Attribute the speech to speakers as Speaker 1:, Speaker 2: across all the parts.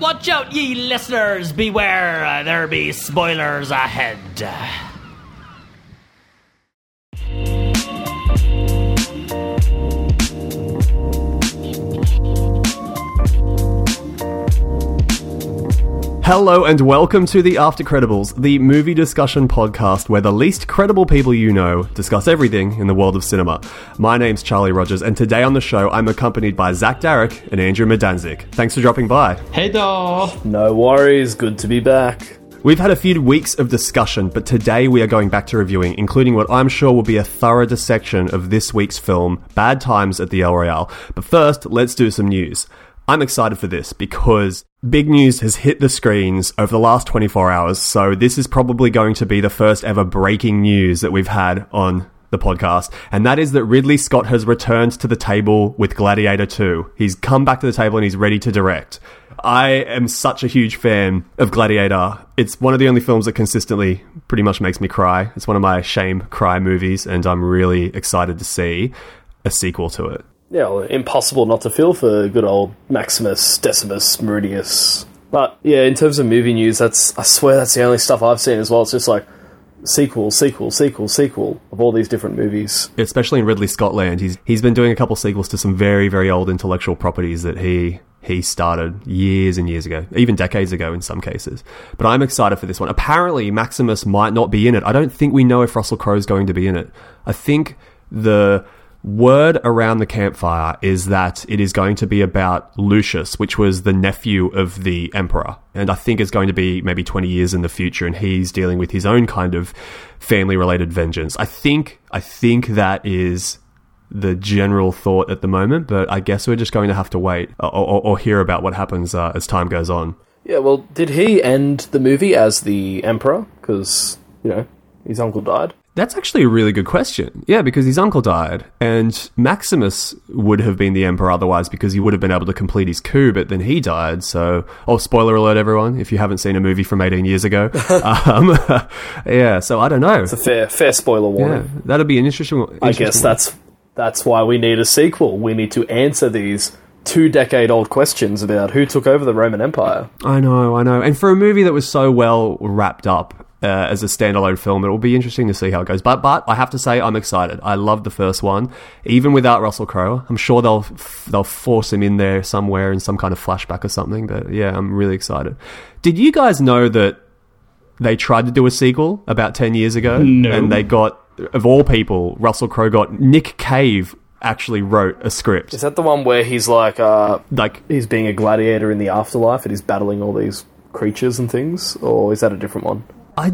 Speaker 1: Watch out, ye listeners! Beware, uh, there be spoilers ahead.
Speaker 2: Hello and welcome to the After Credibles, the movie discussion podcast where the least credible people you know discuss everything in the world of cinema. My name's Charlie Rogers, and today on the show I'm accompanied by Zach Darrick and Andrew Medanzik. Thanks for dropping by.
Speaker 3: Hey, doll.
Speaker 4: No worries, good to be back.
Speaker 2: We've had a few weeks of discussion, but today we are going back to reviewing, including what I'm sure will be a thorough dissection of this week's film, Bad Times at the El Royale. But first, let's do some news. I'm excited for this because big news has hit the screens over the last 24 hours. So this is probably going to be the first ever breaking news that we've had on the podcast. And that is that Ridley Scott has returned to the table with Gladiator 2. He's come back to the table and he's ready to direct. I am such a huge fan of Gladiator. It's one of the only films that consistently pretty much makes me cry. It's one of my shame cry movies, and I'm really excited to see a sequel to it
Speaker 4: yeah, well, impossible not to feel for good old Maximus Decimus Meridius. But yeah, in terms of movie news, that's I swear that's the only stuff I've seen as well. It's just like sequel, sequel, sequel, sequel of all these different movies.
Speaker 2: Especially in Ridley Scotland, he's he's been doing a couple sequels to some very very old intellectual properties that he he started years and years ago, even decades ago in some cases. But I'm excited for this one. Apparently, Maximus might not be in it. I don't think we know if Russell Crowe is going to be in it. I think the word around the campfire is that it is going to be about Lucius, which was the nephew of the emperor. And I think it's going to be maybe 20 years in the future and he's dealing with his own kind of family related vengeance. I think, I think that is the general thought at the moment, but I guess we're just going to have to wait or, or, or hear about what happens uh, as time goes on.
Speaker 4: Yeah, well, did he end the movie as the emperor? Because, you know, his uncle died.
Speaker 2: That's actually a really good question. Yeah, because his uncle died, and Maximus would have been the emperor otherwise because he would have been able to complete his coup, but then he died. So, oh, spoiler alert, everyone! If you haven't seen a movie from 18 years ago, um, yeah. So I don't know.
Speaker 4: It's a fair, fair spoiler warning.
Speaker 2: Yeah, that'd be an interesting. interesting
Speaker 4: I guess that's that's why we need a sequel. We need to answer these two decade old questions about who took over the Roman Empire.
Speaker 2: I know, I know. And for a movie that was so well wrapped up uh, as a standalone film. It will be interesting to see how it goes. But but I have to say I'm excited. I love the first one, even without Russell Crowe. I'm sure they'll they'll force him in there somewhere in some kind of flashback or something. But yeah, I'm really excited. Did you guys know that they tried to do a sequel about ten years ago,
Speaker 3: no.
Speaker 2: and they got of all people, Russell Crowe got Nick Cave actually wrote a script.
Speaker 4: Is that the one where he's like, uh,
Speaker 2: like
Speaker 4: he's being a gladiator in the afterlife and he's battling all these creatures and things, or is that a different one?
Speaker 2: I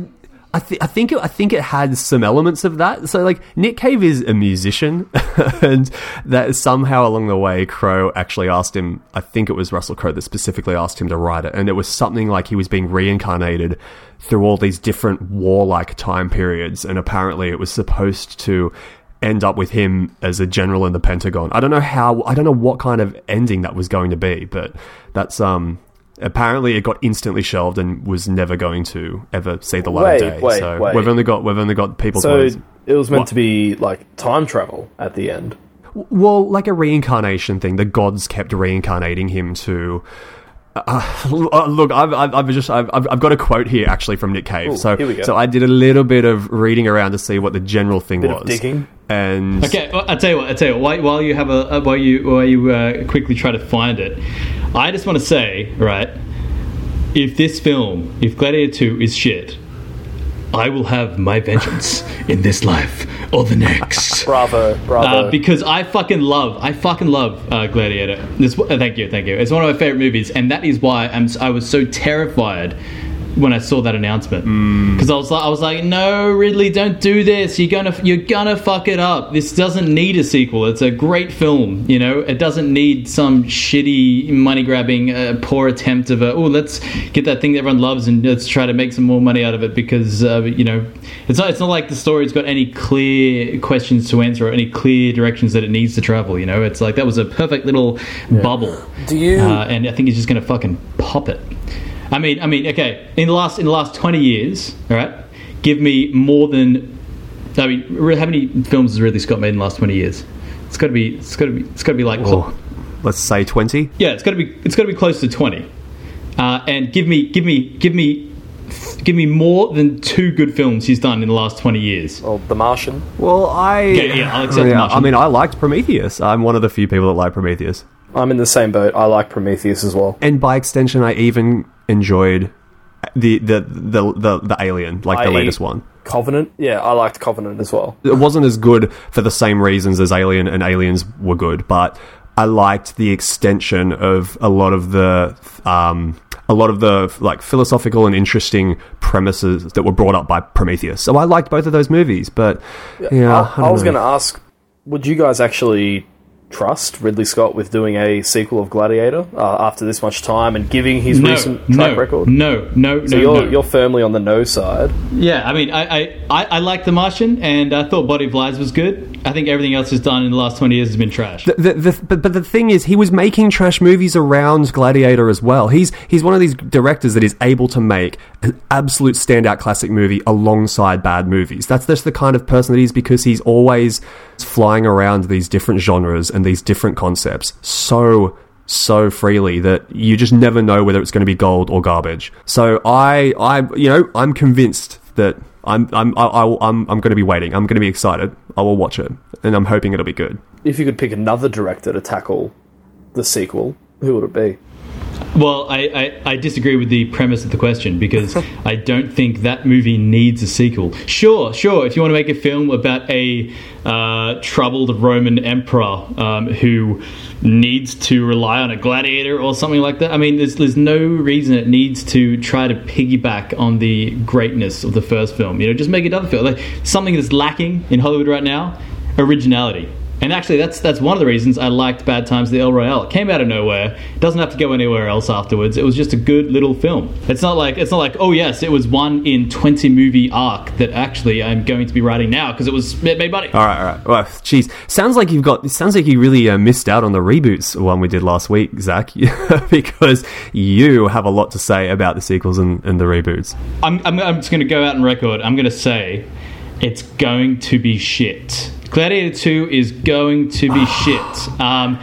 Speaker 2: I, th- I think it, I think it had some elements of that. So like Nick Cave is a musician, and that somehow along the way, Crowe actually asked him. I think it was Russell Crowe that specifically asked him to write it, and it was something like he was being reincarnated through all these different warlike time periods, and apparently it was supposed to end up with him as a general in the Pentagon. I don't know how. I don't know what kind of ending that was going to be, but that's um apparently it got instantly shelved and was never going to ever see the light
Speaker 4: wait,
Speaker 2: of day.
Speaker 4: Wait,
Speaker 2: so
Speaker 4: wait.
Speaker 2: we've only got we've only got people.
Speaker 4: So
Speaker 2: clothes.
Speaker 4: it was meant
Speaker 2: What?
Speaker 4: to be like time travel at the end.
Speaker 2: well, like a reincarnation thing. The gods kept reincarnating him to. Uh, look, I've, I've, I've just I've, I've I've got a quote here actually from Nick Cave.
Speaker 4: Ooh,
Speaker 2: so
Speaker 4: here we go.
Speaker 2: so I did a little bit of reading around to see what the general thing
Speaker 4: Bit
Speaker 2: was.
Speaker 4: of digging.
Speaker 2: And
Speaker 3: Okay, well, I tell you what. I tell you what. While, while you have a uh, while you while you uh, quickly try to find it, I just want to say right. If this film, if Gladiator Two is shit, I will have my vengeance in this life or the next.
Speaker 4: Bravo, bravo.
Speaker 3: Uh, because I fucking love, I fucking love uh, Gladiator. This, uh, thank you, thank you. It's one of my favorite movies, and that is why I'm, I was so terrified when I saw that announcement because I was like, I was like, no, Ridley, don't do this. You're gonna, you're gonna fuck it up. This doesn't need a sequel. It's a great film. You know, it doesn't need some shitty money grabbing, uh, poor attempt of a, oh, let's get that thing that everyone loves and let's try to make some more money out of it because uh, you know, it's not, it's not like the story's got any clear questions to answer or any clear directions that it needs to travel. You know, it's like that was a perfect little bubble.
Speaker 4: Do you-
Speaker 3: Uh, and I think he's just to fucking pop it. I mean, I mean, okay. In the last in the last twenty years, all right, give me more than. I mean, how many films has Ridley Scott made in the last twenty years? It's got to be. It's got to be. It's got to be like.
Speaker 2: oh, let's say twenty.
Speaker 3: Yeah, it's got to be. It's got to be close to twenty. uh, and give me, give me, give me, give me more than two good films he's done in the last twenty years.
Speaker 4: Well, The Martian.
Speaker 2: Well, I.
Speaker 3: yeah, I'll accept The Martian.
Speaker 2: I mean, I liked Prometheus. I'm one of the few people that like Prometheus.
Speaker 4: I'm in the same boat. I like Prometheus as well.
Speaker 2: And by extension, I even enjoyed the the the the, the Alien, like the latest one.
Speaker 4: Covenant. Yeah, I liked Covenant as well.
Speaker 2: It wasn't as good for the same reasons as Alien and Aliens were good, but I liked the extension of a lot of the um, a lot of the like philosophical and interesting premises that were brought up by Prometheus. So I liked both of those movies, but yeah,
Speaker 4: I, I
Speaker 2: don't
Speaker 4: was going to ask, would you guys actually trust Ridley Scott with doing a sequel of Gladiator uh, after this much time and giving his
Speaker 3: No,
Speaker 4: recent track
Speaker 3: no,
Speaker 4: record?
Speaker 3: no, no,
Speaker 4: So
Speaker 3: no,
Speaker 4: you're
Speaker 3: no.
Speaker 4: you're firmly on the no side.
Speaker 3: Yeah, I mean, I, I, I, I like The Martian, and I thought Body of Lies was good. I think everything else he's done in the last 20 years has been trash.
Speaker 2: The, the, but, but the thing is, he was making trash movies around Gladiator as well. He's he's one of these directors that is able to make an absolute standout classic movie alongside bad movies. That's just the kind of person that he is because he's always flying around these different genres and these different concepts so so freely that you just never know whether it's going to be gold or garbage. So I I you know I'm convinced that. I'm I'm I, I, I'm I'm going to be waiting. I'm going to be excited. I will watch it, and I'm hoping it'll be good.
Speaker 4: If you could pick another director to tackle the sequel, who would it be?
Speaker 3: Well, I, I, I disagree with the premise of the question because I don't think that movie needs a sequel. Sure, sure, if you want to make a film about a uh, troubled Roman emperor um, who needs to rely on a gladiator or something like that, I mean, there's, there's no reason it needs to try to piggyback on the greatness of the first film. You know, just make another film. Like, something that's lacking in Hollywood right now originality. And actually, that's that's one of the reasons I liked Bad Times at the El Royale. It came out of nowhere. It doesn't have to go anywhere else afterwards. It was just a good little film. It's not like it's not like oh yes, it was one in twenty movie arc that actually I'm going to be writing now because it was it made money.
Speaker 2: All right, all right. Well, jeez, sounds like you've got. It sounds like you really uh, missed out on the reboots one we did last week, Zach, because you have a lot to say about the sequels and, and the reboots.
Speaker 3: I'm, I'm, I'm just going to go out on record. I'm going to say it's going to be shit. Gladiator 2 is going to be shit. Um,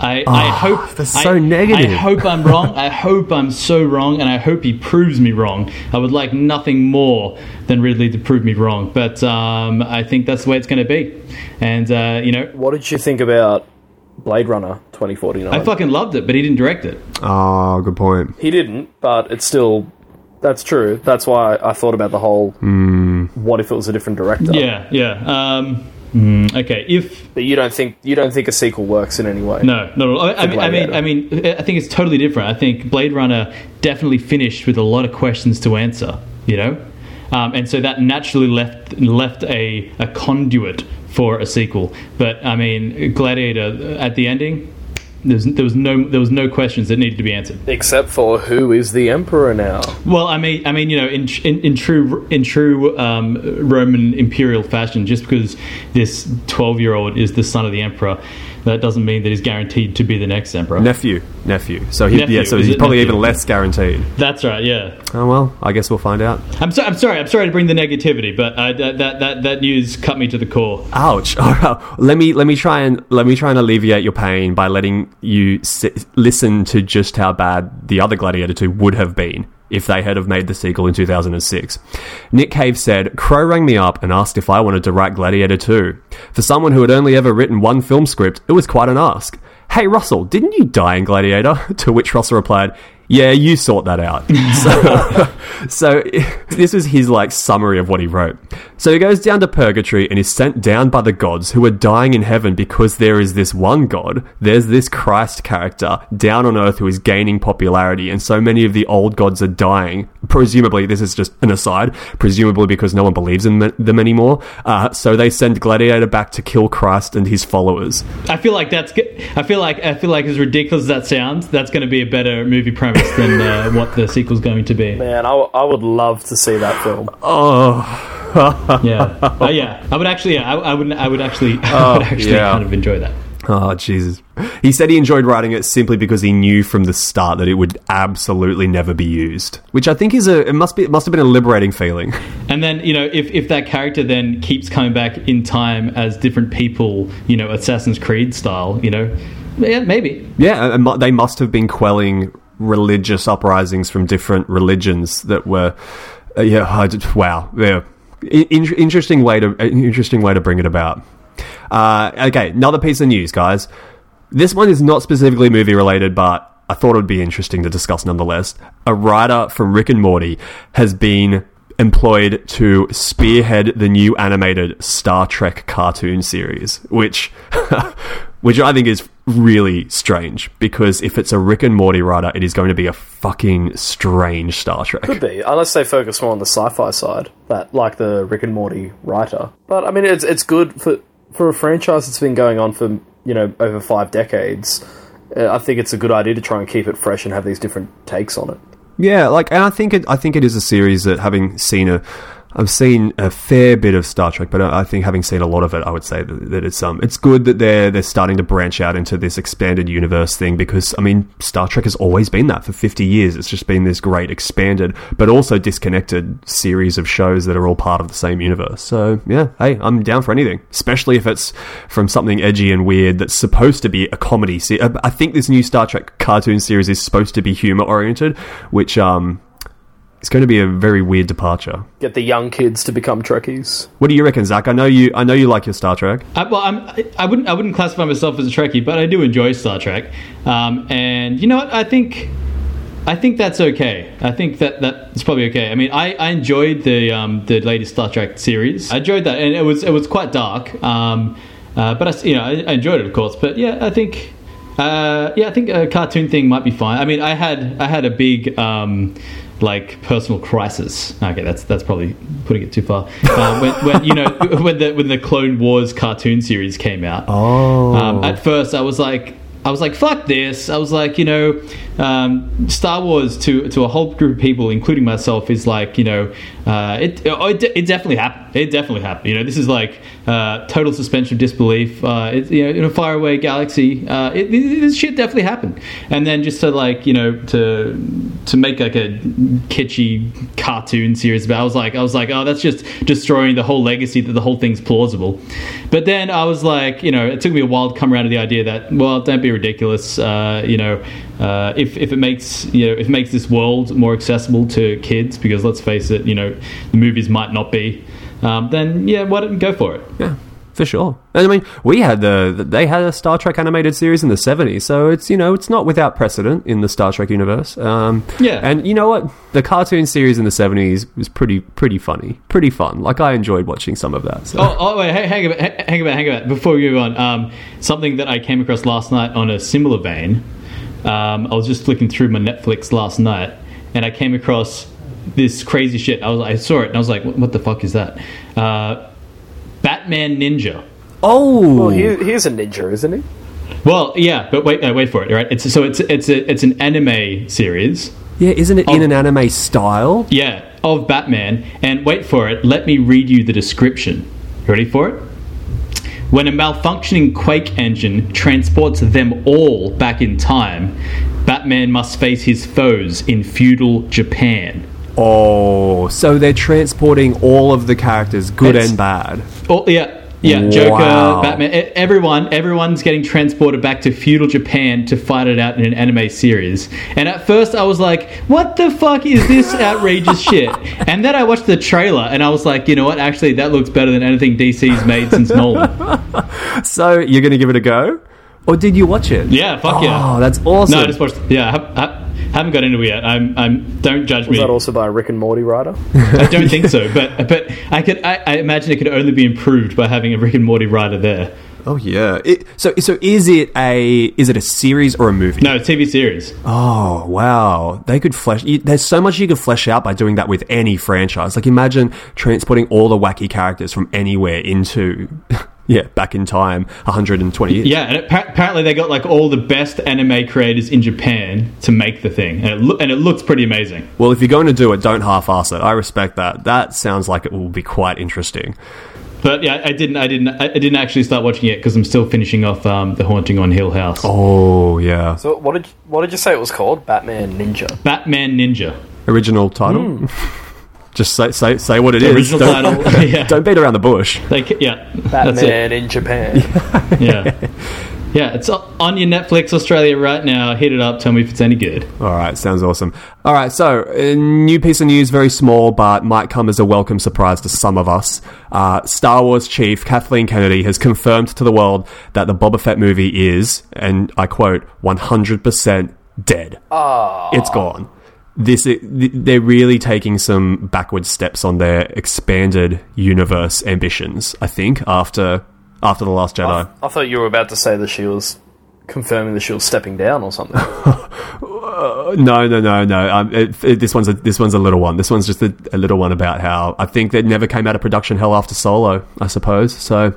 Speaker 3: I, I hope
Speaker 2: that's
Speaker 3: I-
Speaker 2: so negative.
Speaker 3: I hope I'm wrong. I hope I'm so wrong, and I hope he proves me wrong. I would like nothing more than Ridley to prove me wrong, but um, I think that's the way it's going to be. And uh, you know,
Speaker 4: What did you think about Blade Runner 2049?
Speaker 3: I fucking loved it, but he didn't direct it.
Speaker 2: Oh, good point.
Speaker 4: he didn't, but it's still. That's true. That's why I thought about the whole. What if it was a different director?
Speaker 3: Yeah, yeah. Um, mm, okay, if
Speaker 4: But you don't think you don't think a sequel works in any way.
Speaker 3: No, no. I, I mean, I mean, I mean, I think it's totally different. I think Blade Runner definitely finished with a lot of questions to answer. You know, um, and so that naturally left left a, a conduit for a sequel. But I mean, Gladiator uh, at the ending, there was, there was no there was no questions that needed to be answered.
Speaker 4: Except for who is the emperor now?
Speaker 3: Well, I mean, I mean, you know, in in, in true in true um, Roman imperial fashion, just because this twelve year old is the son of the emperor, that doesn't mean that he's guaranteed to be the next emperor.
Speaker 2: Nephew, nephew. So he,
Speaker 3: Nephew,
Speaker 2: yeah, so he's probably
Speaker 3: nephew?
Speaker 2: even less guaranteed.
Speaker 3: That's right. Yeah.
Speaker 2: Oh well, I guess we'll find out.
Speaker 3: I'm sorry. I'm sorry. I'm sorry to bring the negativity, but uh, that, that that that news cut me to the core.
Speaker 2: Ouch! All right, let me let me try and let me try and alleviate your pain by letting you sit, listen to just how bad the other Gladiator two would have been if they had have made the sequel in 2006. Nick Cave said, "Crowe rang me up and asked if I wanted to write Gladiator 2. For someone who had only ever written one film script, it was quite an ask. Hey Russell, didn't you die in Gladiator?" To which Russell replied. Yeah, you sort that out. So, so this was his like summary of what he wrote. So he goes down to purgatory and is sent down by the gods who are dying in heaven because there is this one god. There's this Christ character down on earth who is gaining popularity, and so many of the old gods are dying. Presumably, this is just an aside. Presumably because no one believes in them- anymore. Uh, so they send Gladiator back to kill Christ and his followers.
Speaker 3: I feel like that's. I feel like I feel like as ridiculous as that sounds, that's going to be a better movie premise than uh, what the sequel's going to be.
Speaker 4: Man, I, w- I would love to see that film.
Speaker 2: Oh,
Speaker 3: Yeah. Uh, yeah. I would actually. Yeah, I, I would. I would actually. I would actually
Speaker 2: yeah.
Speaker 3: kind of enjoy that.
Speaker 2: Oh, Jesus. He said he enjoyed writing it simply because he knew from the start that it would absolutely never be used. Which I think is a, it must be, it must have been a liberating feeling.
Speaker 3: And then you know, if if that character then keeps coming back in time as different people, you know, Assassin's Creed style, you know, yeah, maybe.
Speaker 2: Yeah, they must have been quelling religious uprisings from different religions that were. Uh, yeah, I did, wow, yeah, in, interesting way to interesting way to bring it about. Uh, okay, another piece of news, guys. This one is not specifically movie related, but I thought it would be interesting to discuss nonetheless. A writer from Rick and Morty has been employed to spearhead the new animated Star Trek cartoon series, which which I think is really strange because if it's a Rick and Morty writer, it is going to be a fucking strange Star Trek.
Speaker 4: Could be, unless they focus more on the sci-fi side, that like the Rick and Morty writer. But I mean, it's it's good for for a franchise that's been going on for you know over five decades. Uh, I think it's a good idea to try and keep it fresh and have these different takes on it.
Speaker 2: Yeah, like, and I think it, I think it is a series that having seen a I've seen a fair bit of Star Trek, but I think having seen a lot of it, I would say that, that, it's um it's good that they're they're starting to branch out into this expanded universe thing because I mean Star Trek has always been that for fifty years. It's just been this great expanded but also disconnected series of shows that are all part of the same universe. So yeah, hey, I'm down for anything, especially if it's from something edgy and weird that's supposed to be a comedy. See, I think this new Star Trek cartoon series is supposed to be humor oriented, which um it's going to be a very weird departure.
Speaker 4: Get the young kids to become Trekkies.
Speaker 2: What do you reckon, Zach? I know you. I know you like your Star Trek.
Speaker 3: I, well, I'm, I wouldn't. I wouldn't classify myself as a Trekkie, but I do enjoy Star Trek. Um, and you know what? I think. I think that's okay. I think that that's probably okay. I mean, I, I enjoyed the um, the latest Star Trek series. I enjoyed that, and it was it was quite dark. Um, uh, but I, you know, I, I enjoyed it, of course. But yeah, I think uh, yeah, I think a cartoon thing might be fine. I mean, I had I had a big um, like personal crisis. Okay, that's that's probably putting it too far. Uh, when, when, you know when the when the Clone Wars cartoon series came out.
Speaker 2: Oh.
Speaker 3: Um, at first, I was like, I was like, fuck this. I was like, you know, um, Star Wars to to a whole group of people, including myself, is like, you know, uh, it, it, it definitely happened. It definitely happened. You know, this is like uh, total suspension of disbelief. Uh, it, you know, in a faraway galaxy, uh, it, this shit definitely happened. And then just to like, you know, to to make like a kitschy cartoon series about, I was like, I was like, oh, that's just destroying the whole legacy that the whole thing's plausible. But then I was like, you know, it took me a while to come around to the idea that, well, don't be ridiculous. Uh, you know, uh, if if it makes you know if it makes this world more accessible to kids, because let's face it, you know, the movies might not be. Um, then yeah, why don't go for it?
Speaker 2: Yeah, for sure. I mean, we had the they had a Star Trek animated series in the seventies, so it's you know it's not without precedent in the Star Trek universe. Um,
Speaker 3: yeah,
Speaker 2: and you know what, the cartoon series in the seventies was pretty pretty funny, pretty fun. Like I enjoyed watching some of that. So.
Speaker 3: Oh, oh wait, hang, hang about, hang about, hang about. Before we move on, um, something that I came across last night on a similar vein. Um, I was just flicking through my Netflix last night, and I came across this crazy shit. I was I saw it and I was like, what, what the fuck is that? Uh, Batman Ninja.
Speaker 2: Oh,
Speaker 4: well, he, he's a ninja, isn't he?
Speaker 3: Well, yeah, but wait, uh, wait for it. Right? It's so it's it's a, it's an anime series.
Speaker 2: Yeah, isn't it of, in an anime style?
Speaker 3: Yeah, of Batman. And wait for it. Let me read you the description. Ready for it? When a malfunctioning Quake engine transports them all back in time, Batman must face his foes in feudal Japan.
Speaker 2: Oh, so they're transporting all of the characters, good it's, and bad.
Speaker 3: Oh, yeah. Yeah, Joker, Batman, everyone, everyone's getting transported back to feudal Japan to fight it out in an anime series. And at first, I was like, "What the fuck is this outrageous shit?" And then I watched the trailer, and I was like, "You know what? Actually, that looks better than anything DC's made since Nolan."
Speaker 2: so you're going to give it a go, or did you watch it?
Speaker 3: Yeah, fuck yeah.
Speaker 2: oh,
Speaker 3: yeah.
Speaker 2: that's awesome.
Speaker 3: No, I just watched. Yeah, I, I, haven't got into it yet. I'm, I'm don't judge
Speaker 4: Was
Speaker 3: me.
Speaker 4: that also by a Rick and Morty writer?
Speaker 3: I don't think so, but but I could I, I, imagine it could only be improved by having a Rick and Morty writer there.
Speaker 2: Oh yeah. It, so so is it a is it a series or a movie?
Speaker 3: No, TV series.
Speaker 2: Oh wow, they could flesh. There's so much you could flesh out by doing that with any franchise. Like imagine transporting all the wacky characters from anywhere into yeah, back in time, 120 years.
Speaker 3: Yeah, and it, apparently they got like all the best anime creators in Japan to make the thing, and it, lo- and it looks pretty amazing.
Speaker 2: Well, if you're going to do it, don't half-ass it. I respect that. That sounds like it will be quite interesting.
Speaker 3: But yeah, I didn't, I didn't, I didn't actually start watching it because I'm still finishing off um, the Haunting on Hill House.
Speaker 2: Oh yeah.
Speaker 4: So what did what did you say it was called? Batman Ninja.
Speaker 3: Batman Ninja.
Speaker 2: Original title. Mm. Just say say, say what it
Speaker 3: the
Speaker 2: is.
Speaker 3: Original
Speaker 2: don't,
Speaker 3: title. yeah.
Speaker 2: don't beat around the bush.
Speaker 3: Like, yeah,
Speaker 4: Batman in Japan.
Speaker 3: yeah. Yeah, Yeah, it's on your Netflix Australia right now. Hit it up. Tell me if it's any good.
Speaker 2: All right, sounds awesome. All right, so a new piece of news, very small, but might come as a welcome surprise to some of us. Uh, Star Wars chief Kathleen Kennedy has confirmed to the world that the Boba Fett movie is, and I quote, 100% dead. It's gone. This they're really taking some backward steps on their expanded universe ambitions. I think after after the Last Jedi.
Speaker 4: I thought you were about to say that she was confirming that she was stepping down or something.
Speaker 2: No, no, no, no. Um, it, it, this one's a this one's a little one. This one's just a, a little one about how I think that never came out of production hell after Solo. I suppose so.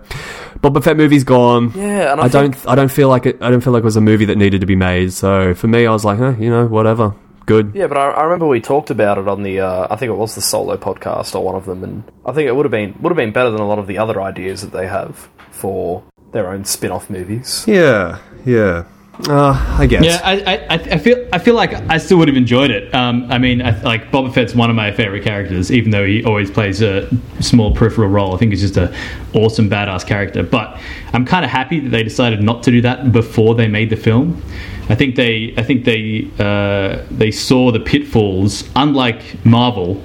Speaker 2: Boba Fett movie's gone.
Speaker 4: Yeah, and I
Speaker 2: I, don't. I don't feel like it. I don't feel like it was a movie that needed to be made. So for me, I was like, eh, you know, whatever. Good.
Speaker 4: Yeah, but I, I remember we talked about it on the uh, I think it was the solo podcast or one of them, and I think it would have been would have been better than a lot of the other ideas that they have for their own spin-off movies.
Speaker 2: Yeah. Yeah. Uh, I guess.
Speaker 3: Yeah, I, I, I feel I feel like I still would have enjoyed it. Um, I mean, I, like Boba Fett's one of my favorite characters, even though he always plays a small peripheral role. I think he's just a awesome badass character. But I'm kind of happy that they decided not to do that before they made the film. I think they I think they uh, they saw the pitfalls. Unlike Marvel,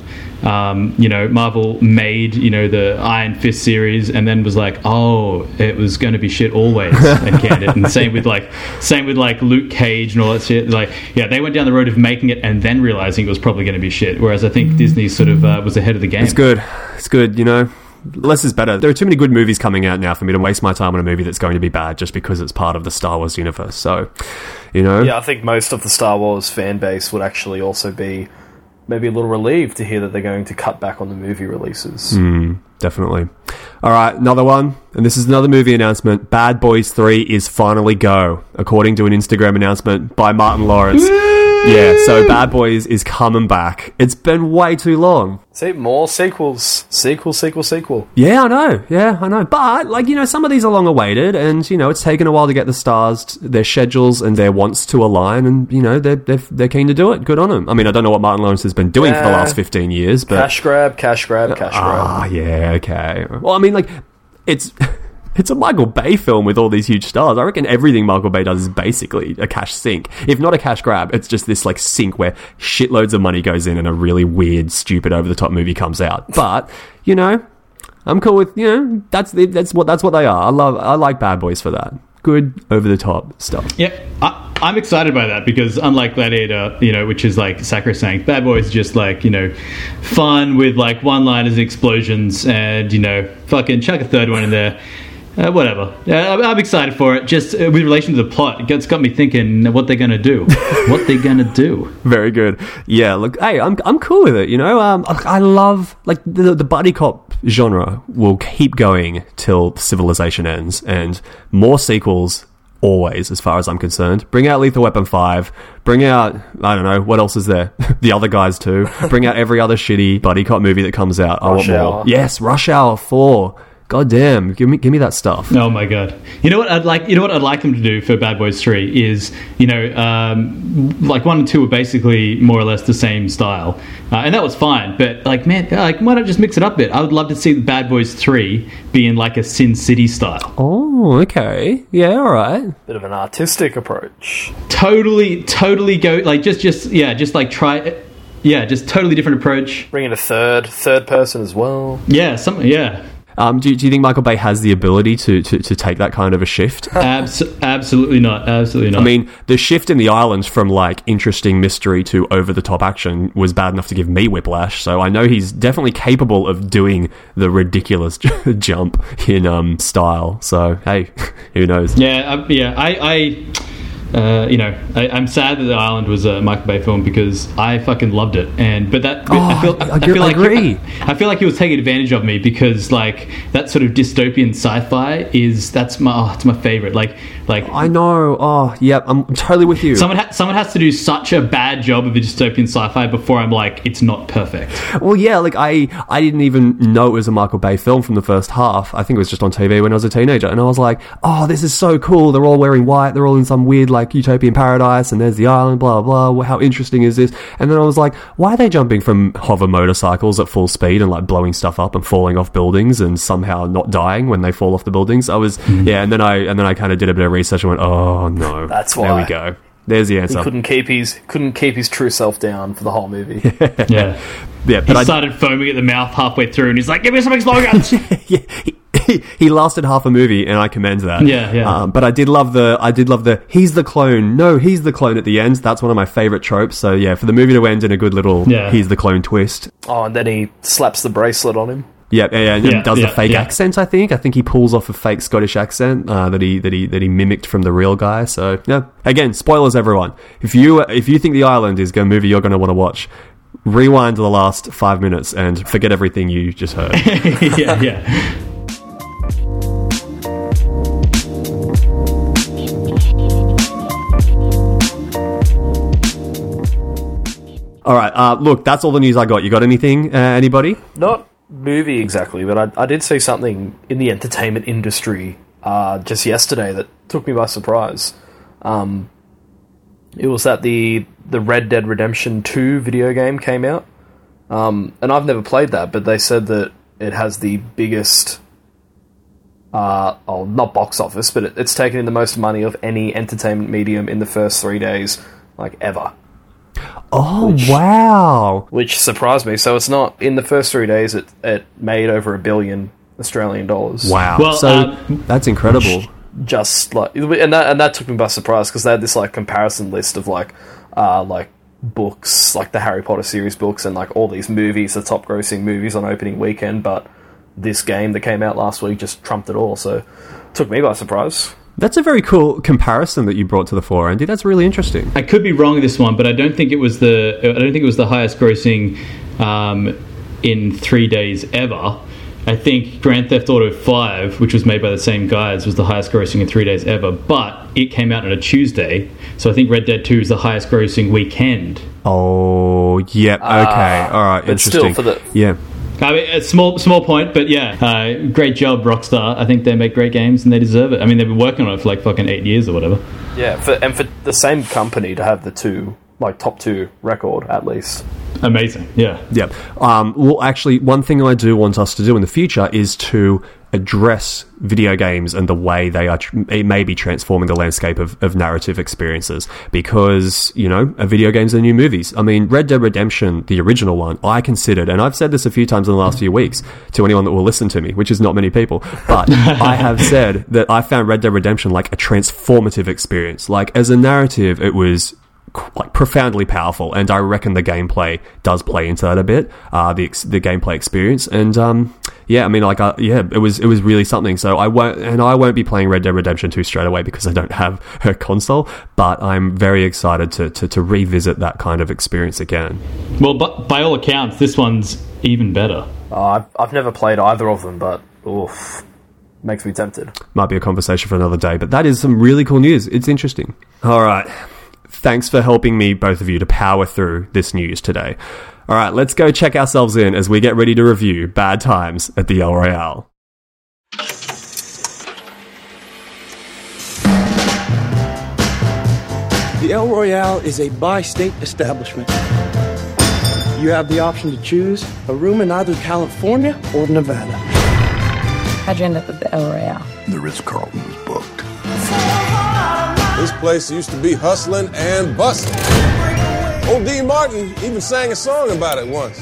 Speaker 3: um, you know, Marvel made you know the Iron Fist series and then was like, oh, it was going to be shit always and canned it. And same with like same with like Luke Cage and all that shit. Like, yeah, they went down the road of making it and then realizing it was probably going to be shit. Whereas I think Disney sort of uh, was ahead of the game.
Speaker 2: It's good. It's good. You know, less is better. There are too many good movies coming out now for me to waste my time on a movie that's going to be bad just because it's part of the Star Wars universe. So, you know,
Speaker 4: Yeah, I think most of the Star Wars fan base would actually also be maybe a little relieved to hear that they're going to cut back on the movie releases.
Speaker 2: Hmm, definitely. All right, another one, and this is another movie announcement. Bad Boys Three is finally go, according to an Instagram announcement by Martin Lawrence. Yeah, so Bad Boys is coming back. It's been way too long.
Speaker 4: See, more sequels. Sequel, sequel, sequel.
Speaker 2: Yeah, I know. Yeah, I know. But like you know, some of these are long awaited, and you know, it's taken a while to get the stars, t- their schedules, and their wants to align, and you know, they're they're, they're keen to do it. Good on them. I mean, I don't know what Martin Lawrence has been doing for the
Speaker 4: Yeah.
Speaker 2: last fifteen years, but
Speaker 4: Cash grab, cash grab, cash grab.
Speaker 2: ah, yeah, okay. Well, I mean, like it's. It's a Michael Bay film with all these huge stars. I reckon everything Michael Bay does is basically a cash sink. If not a cash grab, it's just this like sink where shitloads of money goes in and a really weird, stupid, over the top movie comes out. But you know, I'm cool with you know that's that's what that's what they are. I love I like Bad Boys for that. Good over the top stuff.
Speaker 3: Yeah, I, I'm excited by that because unlike Gladiator, you know, which is like sacrosanct, Bad Boys is just like you know, fun with like one-liners, and explosions, and you know, fucking chuck a third one in there. Uh, whatever. Yeah, I'm, I'm excited for it. Just uh, with relation to the plot, it's got me thinking what they're gonna do. what they're gonna do?
Speaker 2: Very good. Yeah, look, hey, I'm I'm cool with it. You know, um, I love like the the buddy cop genre will keep going till civilization ends, and more sequels always, as far as I'm concerned. Bring out Lethal Weapon five. Bring out I don't know what else is there. the other guys too. Bring out every other shitty buddy cop movie that comes out. I want
Speaker 4: Rush
Speaker 2: more.
Speaker 4: Hour.
Speaker 2: Yes, Rush Hour four. God damn, give me give me that stuff.
Speaker 3: Oh my god! You know what I'd like? You know what I'd like them to do for Bad Boys Three is you know um, like one and two are basically more or less the same style, uh, and that was fine. But like man, like why not just mix it up a bit? I would love to see Bad Boys Three be in like a Sin City style.
Speaker 2: Oh, okay. Yeah, all right.
Speaker 4: Bit of an artistic approach.
Speaker 3: Totally, totally go like just just yeah, just like try. Yeah, just totally different approach.
Speaker 4: Bring in a third, third person as well.
Speaker 3: Yeah, something. yeah.
Speaker 2: Um, do, do you think Michael Bay has the ability to, to, to take that kind of a shift?
Speaker 3: Abs- absolutely not. Absolutely not.
Speaker 2: I mean, the shift in the islands from like interesting mystery to over the top action was bad enough to give me whiplash. So I know he's definitely capable of doing the ridiculous jump in um, style. So hey, who knows?
Speaker 3: Yeah, uh, yeah. I, I uh, you know, I, I'm sad that the island was a Michael Bay film because I fucking loved it. And but that I feel,
Speaker 2: I agree-
Speaker 3: feel
Speaker 2: I
Speaker 3: like
Speaker 2: agree.
Speaker 3: I, feel like he was taking advantage of me because like that sort of dystopian sci-fi is that's my oh, it's my favorite. Like like
Speaker 2: I know. Oh, yep. I'm totally with you.
Speaker 3: someone ha- someone has to do such a bad job of a dystopian sci-fi before I'm like it's not perfect.
Speaker 2: Well, yeah, like I, I didn't even know it was a Michael Bay film from the first half. I think it was just on TV when I was a teenager, and I was like, "Oh, this is so cool! They're all wearing white. They're all in some weird, like utopian paradise, and there's the island, blah blah. blah. How interesting is this? And then I was like, why are they jumping from hover motorcycles at full speed and like blowing stuff up and falling off buildings and somehow not dying when they fall off the buildings? I was mm-hmm. yeah, and then I and then I kind of did a bit of research and went, oh no,
Speaker 4: That's why."
Speaker 2: There we go. There's the answer.
Speaker 4: He
Speaker 2: answer.
Speaker 4: couldn't keep his couldn't keep his true self down for the whole movie.
Speaker 3: Yeah.
Speaker 2: Yeah,
Speaker 3: He
Speaker 2: but I,
Speaker 3: started foaming at the mouth halfway through, and he's like, "Give me some explosions!"
Speaker 2: yeah, he, he lasted half a movie, and I commend that.
Speaker 3: Yeah, yeah.
Speaker 2: Um, but I did love the, I did love the, he's the clone. No, he's the clone at the end. That's one of my favorite tropes. So yeah, for the movie to end in a good little,
Speaker 3: Yeah.
Speaker 2: he's the clone twist.
Speaker 4: oh, and then he slaps the bracelet on him.
Speaker 2: Yeah, yeah, yeah, and
Speaker 3: Yeah,
Speaker 2: does
Speaker 3: yeah,
Speaker 2: the fake
Speaker 3: yeah.
Speaker 2: accent. I think. I think he pulls off a fake Scottish accent uh, that he that he that he mimicked from the real guy. So yeah, again, spoilers, everyone. If you if you think the island is a movie you're going to want to watch, rewind to the last five minutes and forget everything you just heard.
Speaker 3: yeah, yeah.
Speaker 2: all right, uh, look, that's all the news I got. You got anything? Uh, anybody?
Speaker 4: Not movie exactly, but I, I did see something in the entertainment industry uh, just yesterday that took me by surprise. Um, it was that the the Red Dead Redemption Two video game came out, um, and I've never played that, but they said that it has the biggest. Uh, oh, not box office, but it, it's taken in the most money of any entertainment medium in the first three days, like ever.
Speaker 2: Oh wow!
Speaker 4: which surprised me. So it's not in the first three days. It it made over a billion Australian dollars.
Speaker 2: Wow.
Speaker 3: Well,
Speaker 2: so
Speaker 3: uh,
Speaker 2: that's incredible.
Speaker 4: Just like and that and that took me by surprise because they had this like comparison list of like uh like books like the Harry Potter series books and like all these movies, the top grossing movies on opening weekend, but this game that came out last week just trumped it all. So took me by surprise.
Speaker 2: That's a very cool comparison that you brought to the fore, Andy. That's really interesting.
Speaker 3: I could be wrong this one, but I don't think it was the. I don't think it was the highest grossing um, in three days ever. I think Grand Theft Auto Five, which was made by the same guys, was the highest grossing in three days ever. But it came out on a Tuesday, so I think Red Dead Two is the highest grossing weekend.
Speaker 2: Oh, yep. Okay. All right.
Speaker 4: But still
Speaker 2: Interesting.
Speaker 4: for the-
Speaker 2: yeah.
Speaker 3: I mean, a small small point, but yeah, uh, great job, Rockstar. I think they make great games and they deserve it. I mean, they've been working on it for like fucking eight years or whatever.
Speaker 4: Yeah, for, and for the same company to have the two like top two record at least.
Speaker 3: Amazing, yeah.
Speaker 2: Yep. Um, well, actually, one thing I do want us to do in the future is to address video games and the way they are tr- it may be transforming the landscape of, of narrative experiences. Because you know a video games are new movies i mean red dead redemption the original one i considered and i've said this a few times in the last few weeks to anyone that will listen to me which is not many people but i have said that i found red dead redemption like a transformative experience. Like as a narrative it was qu- like profoundly powerful, and I reckon the gameplay does play into that a bit. Uh, the ex- the gameplay experience, and um, yeah, I mean, like, uh, yeah, it was it was really something. So I won't, and I won't be playing Red Dead Redemption two straight away because I don't have her console. But I'm very excited to to, to revisit that kind of experience again.
Speaker 3: Well, but by all accounts, this one's even better.
Speaker 4: Uh, I've, I've never played either of them, but oof, makes me tempted.
Speaker 2: Might be a conversation for another day, but that is some really cool news. It's interesting. All right. Thanks for helping me, both of you, to power through this news today. All right, let's go check ourselves in as we get ready to review Bad Times at the El Royale.
Speaker 5: The El Royale is a bi state establishment. You have the option to choose a room in either California or Nevada.
Speaker 6: How'd you end up at the El Royale?
Speaker 7: The Ritz Carlton was booked.
Speaker 8: This place used to be hustling and bustling. Old Dean Martin even sang a song about it once.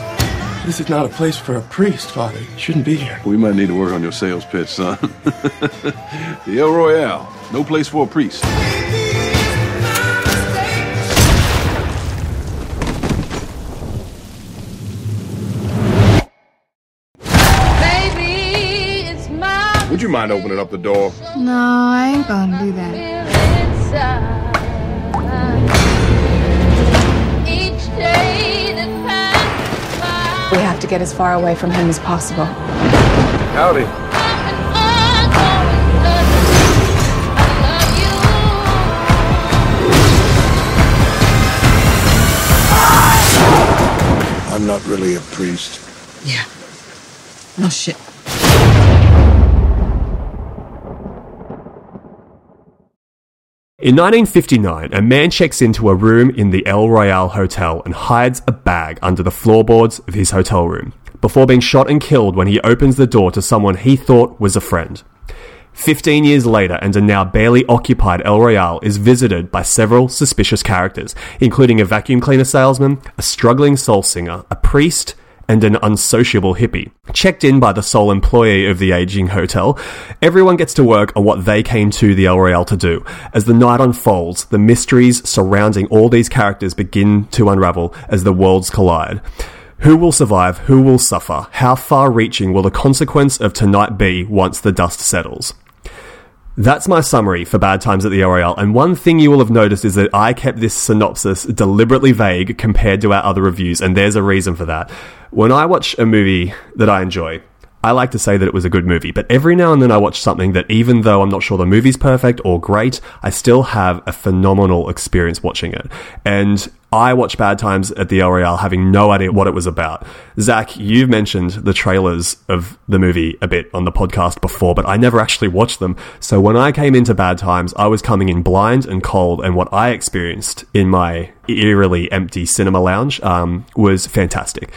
Speaker 5: This is not a place for a priest, Father. You shouldn't be here.
Speaker 7: We might need to work on your sales pitch, son. the El Royale, no place for a priest.
Speaker 9: Baby,
Speaker 8: Would you mind opening up the door?
Speaker 9: No, I ain't gonna do that. Each day that passes
Speaker 6: We have to get as far away from him as possible.
Speaker 8: Howdy.
Speaker 7: I'm not really a priest.
Speaker 6: Yeah. No shit.
Speaker 2: In 1959, a man checks into a room in the El Royale Hotel and hides a bag under the floorboards of his hotel room before being shot and killed when he opens the door to someone he thought was a friend. 15 years later, and a now barely occupied El Royale is visited by several suspicious characters, including a vacuum cleaner salesman, a struggling soul singer, a priest, and an unsociable hippie. Checked in by the sole employee of the aging hotel, everyone gets to work on what they came to the El Royale to do. As the night unfolds, the mysteries surrounding all these characters begin to unravel as the worlds collide. Who will survive? Who will suffer? How far reaching will the consequence of tonight be once the dust settles? That's my summary for Bad Times at the El and one thing you will have noticed is that I kept this synopsis deliberately vague compared to our other reviews, and there's a reason for that. When I watch a movie that I enjoy, I like to say that it was a good movie, but every now and then I watch something that even though I'm not sure the movie's perfect or great, I still have a phenomenal experience watching it. And I watched Bad Times at the El Royale having no idea what it was about. Zach, you've mentioned the trailers of the movie a bit on the podcast before, but I never actually watched them. So when I came into Bad Times, I was coming in blind and cold, and what I experienced in my eerily empty cinema lounge um, was fantastic.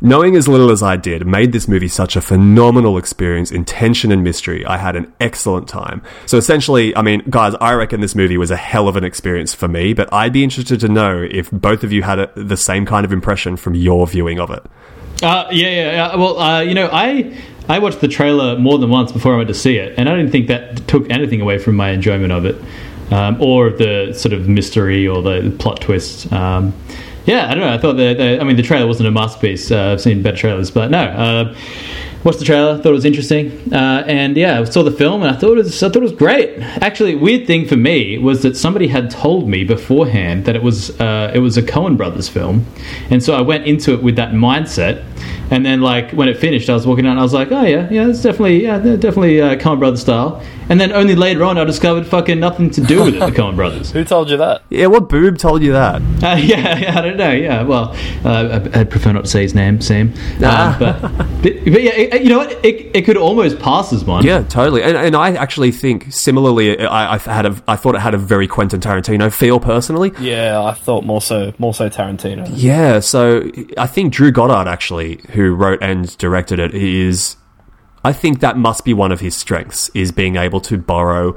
Speaker 2: Knowing as little as I did made this movie such a phenomenal experience in tension and mystery. I had an excellent time. So essentially, I mean, guys, I reckon this movie was a hell of an experience for me, but I'd be interested to know if both of you had a, the same kind of impression from your viewing of it.
Speaker 3: Uh, yeah, yeah, yeah. Well, uh, you know, I I watched the trailer more than once before I went to see it, and I didn't think that took anything away from my enjoyment of it, um, or the sort of mystery or the plot twist. Um, yeah, I don't know. I thought that, that- I mean, the trailer wasn't a masterpiece. Uh, I've seen better trailers, but no. Uh, watched the trailer, thought it was interesting, uh, and yeah, I saw the film, and I thought it was, I thought it was great. Actually, weird thing for me was that somebody had told me beforehand that it was, uh, it was a Coen Brothers film, and so I went into it with that mindset. And then, like when it finished, I was walking out, and I was like, "Oh yeah, yeah, it's definitely, yeah, they're definitely uh, Coen Brothers style." And then only later on, I discovered fucking nothing to do with it, the Coen Brothers.
Speaker 4: Who told you that?
Speaker 2: Yeah, what boob told you that?
Speaker 3: Uh, yeah, yeah, I don't know. Yeah, well, uh, I, I'd prefer not to say his name, Sam.
Speaker 2: Ah.
Speaker 3: Um, but, but, but yeah, it, you know what? It, it could almost pass as one.
Speaker 2: Yeah, totally. And, and I actually think similarly, I, I had a, I thought it had a very Quentin Tarantino feel personally.
Speaker 4: Yeah, I thought more so, more so Tarantino.
Speaker 2: Yeah, so I think Drew Goddard actually, who wrote and directed it, is I think that must be one of his strengths is being able to borrow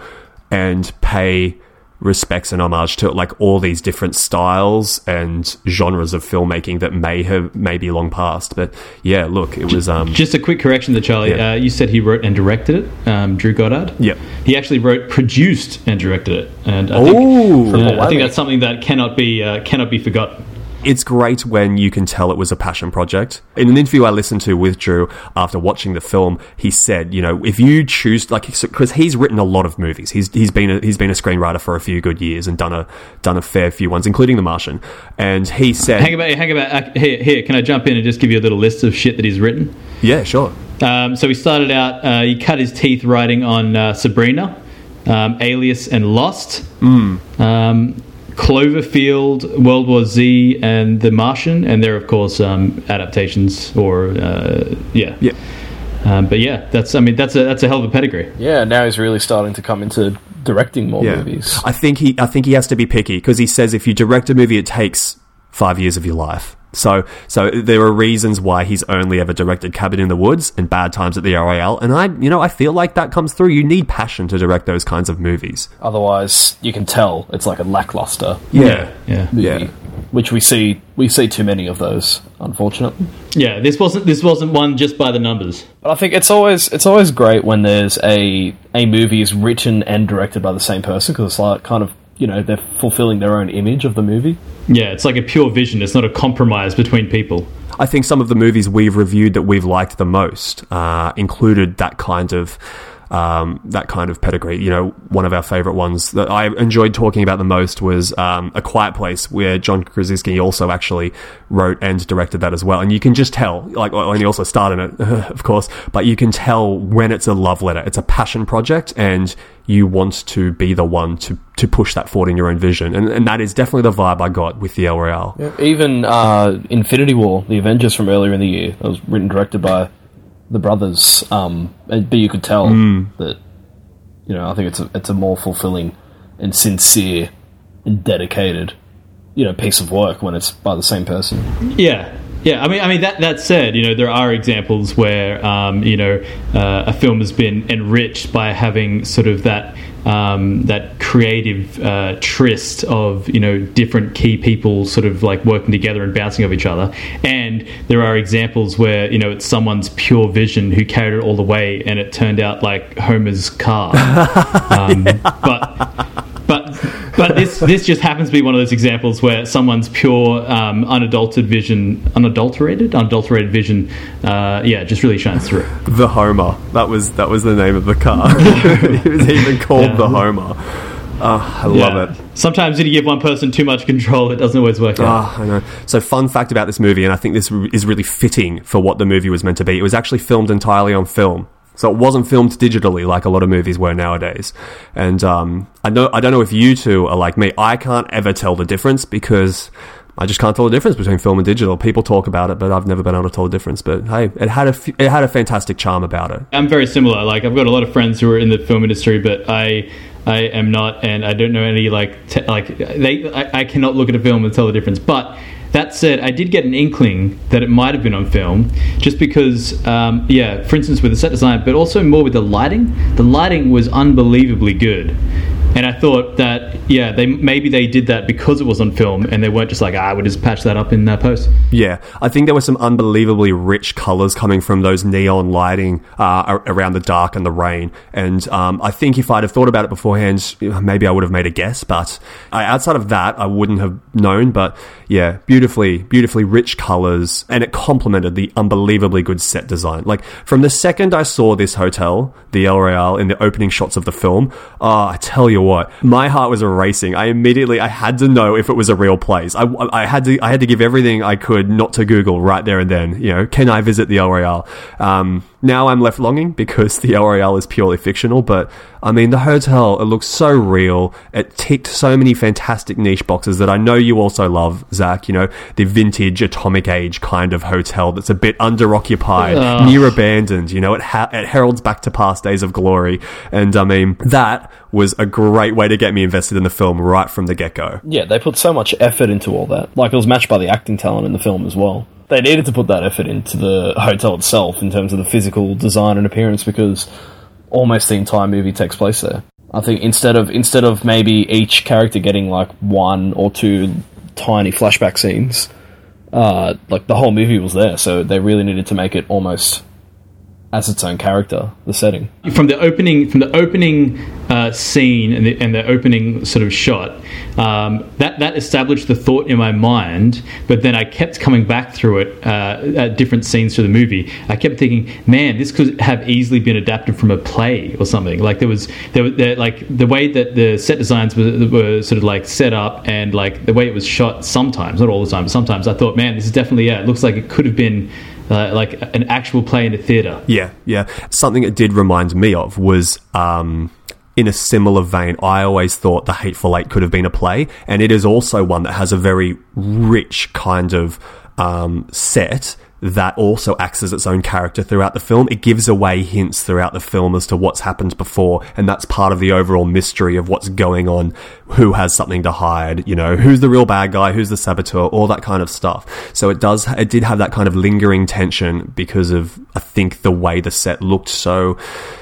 Speaker 2: and pay respects and homage to like all these different styles and genres of filmmaking that may have maybe long past. But yeah, look, it was um
Speaker 3: Just a quick correction there, Charlie.
Speaker 2: Yeah.
Speaker 3: Uh, you said he wrote and directed it, um, Drew Goddard.
Speaker 2: Yeah,
Speaker 3: He actually wrote, produced, and directed it. And I
Speaker 2: Ooh.
Speaker 3: think,
Speaker 2: Triple
Speaker 3: yeah, I think that's something that cannot be uh, cannot be forgotten.
Speaker 2: It's great when you can tell it was a passion project. In an interview I listened to with Drew after watching the film, he said, you know, if you choose like because he's written a lot of movies, he's he's been a, he's been a screenwriter for a few good years and done a done a fair few ones, including The Martian. And he said,
Speaker 3: Hang about, hang about. Uh, here, here, can I jump in and just give you a little list of shit that he's written?
Speaker 2: yeah, sure.
Speaker 3: Um, so he started out. Uh, he cut his teeth writing on uh, Sabrina, um, Alias, and Lost. Um, Cloverfield, World War Z, and The Martian, and they're of course um, adaptations or uh, yeah,
Speaker 2: Yeah.
Speaker 3: Um, but yeah, that's I mean that's a that's a hell of a pedigree.
Speaker 4: Yeah, now he's really starting to come into directing more
Speaker 2: Yeah.
Speaker 4: movies.
Speaker 2: I think he I think he has to be picky because he says if you direct a movie, it takes five years of your life. So so there are reasons why he's only ever directed Cabin in the Woods and Bad Times at the Royale, and I you know I feel like that comes through. You need passion to direct those kinds of movies.
Speaker 4: Otherwise, you can tell it's like a lackluster
Speaker 3: Yeah, yeah,
Speaker 4: movie,
Speaker 2: Yeah.
Speaker 4: which we see we see too many of those, unfortunately.
Speaker 3: yeah. This wasn't this wasn't one just by the numbers.
Speaker 4: But I think it's always it's always great when there's a a movie is written and directed by the same person because it's like kind of you know they're fulfilling their own image of the movie.
Speaker 3: Yeah, it's like a pure vision. It's not a compromise between people.
Speaker 2: I think some of the movies we've reviewed that we've liked the most uh, included that kind of um, that kind of pedigree. You know, one of our favorite ones that I enjoyed talking about the most was um, A Quiet Place, where John Krasinski also actually wrote and directed that as well. And you can just tell, like, and he also starred in it, of course, but you can tell when it's a love letter. It's a passion project, and you want to be the one to to push that forward in your own vision. And, and that is definitely the vibe I got with the El Royale.
Speaker 4: Even uh, Infinity War, the Avengers from earlier in the year, that was written directed by the brothers. Um, but you could tell that you know I think it's a it's a more fulfilling and sincere and dedicated, you know, piece of work when it's by the same person.
Speaker 3: Yeah. Yeah, I mean, I mean that. That said, you know, there are examples where um, you know uh, a film has been enriched by having sort of that um, that creative uh, tryst of you know different key people sort of like working together and bouncing off each other. And there are examples where you know it's someone's pure vision who carried it all the way, and it turned out like Homer's car. um, But but but this this just happens to be one of those examples where someone's pure um, unadulterated vision unadulterated unadulterated vision uh, yeah just really shines through
Speaker 2: The Homer. That was that was the name of the car. it was even called
Speaker 3: Yeah.
Speaker 2: the Homer. Oh, I love
Speaker 3: Yeah.
Speaker 2: it.
Speaker 3: sometimes if you give one person too much control it doesn't always work out
Speaker 2: Ah, I know. So, fun fact about this movie, and I think this is really fitting for what the movie was meant to be. It was actually filmed entirely on film. So it wasn't filmed digitally like a lot of movies were nowadays. And um, I know I don't know if you two are like me. I can't ever tell the difference because I just can't tell the difference between film and digital. People talk about it, but I've never been able to tell the difference. But hey, it had a f- it had a fantastic charm about it.
Speaker 3: I'm very similar. Like I've got a lot of friends who are in the film industry, but I I am not, and I don't know any like te- like they. I, I cannot look at a film and tell the difference. But that said, I did get an inkling that it might have been on film, just because, um, yeah, for instance, with the set design, but also more with the lighting. The lighting was unbelievably good. And I thought that, yeah, they maybe they did that because it was on film, and they weren't just like, ah, we'll just patch that up in uh, post.
Speaker 2: Yeah, I think there were some unbelievably rich colors coming from those neon lighting uh, around the dark and the rain. And um, I think if I'd have thought about it beforehand, maybe I would have made a guess. But outside of that, I wouldn't have known. But yeah, beautifully, beautifully rich colors, and it complemented the unbelievably good set design. Like from the second I saw this hotel, the El Royale, in the opening shots of the film, oh, I tell you what, my heart was racing. I immediately, I had to know if it was a real place. I, I had to, I had to give everything I could not to Google right there and then. You know, can I visit the El? Um, now I'm left longing because the Royale is purely fictional, but I mean, the hotel, it looks so real. It ticked so many fantastic niche boxes that I know you also love, Zach. You know, the vintage atomic age kind of hotel that's a bit underoccupied,
Speaker 3: Ugh.
Speaker 2: near abandoned. You know, it, ha- it heralds back to past days of glory. And I mean, that was a great way to get me invested in the film right from the get go.
Speaker 4: Yeah, they put so much effort into all that. Like it was matched by the acting talent in the film as well. They needed to put that effort into the hotel itself in terms of the physical design and appearance because almost the entire movie takes place there. I think instead of instead of maybe each character getting like one or two tiny flashback scenes, uh, like the whole movie was there, so they really needed to make it almost as its own character, the setting.
Speaker 3: from the opening from the opening uh, scene and the, and the opening sort of shot um, that that established the thought in my mind but then I kept coming back through it uh, at different scenes through the movie I kept thinking man this could have easily been adapted from a play or something like there was there, there like the way that the set designs were, were sort of like set up and like the way it was shot sometimes not all the time but sometimes I thought man this is definitely yeah it looks like it could have been like an actual play in a theater
Speaker 2: Yeah, yeah. Something it did remind me of was um, in a similar vein. I always thought The Hateful Eight could have been a play, and it is also one that has a very rich kind of um, set that also acts as its own character throughout the film. It gives away hints throughout the film as to what's happened before, and that's part of the overall mystery of what's going on, who has something to hide, you know, who's the real bad guy, who's the saboteur, all that kind of stuff. So it does, it did have that kind of lingering tension because of, I think, the way the set looked so,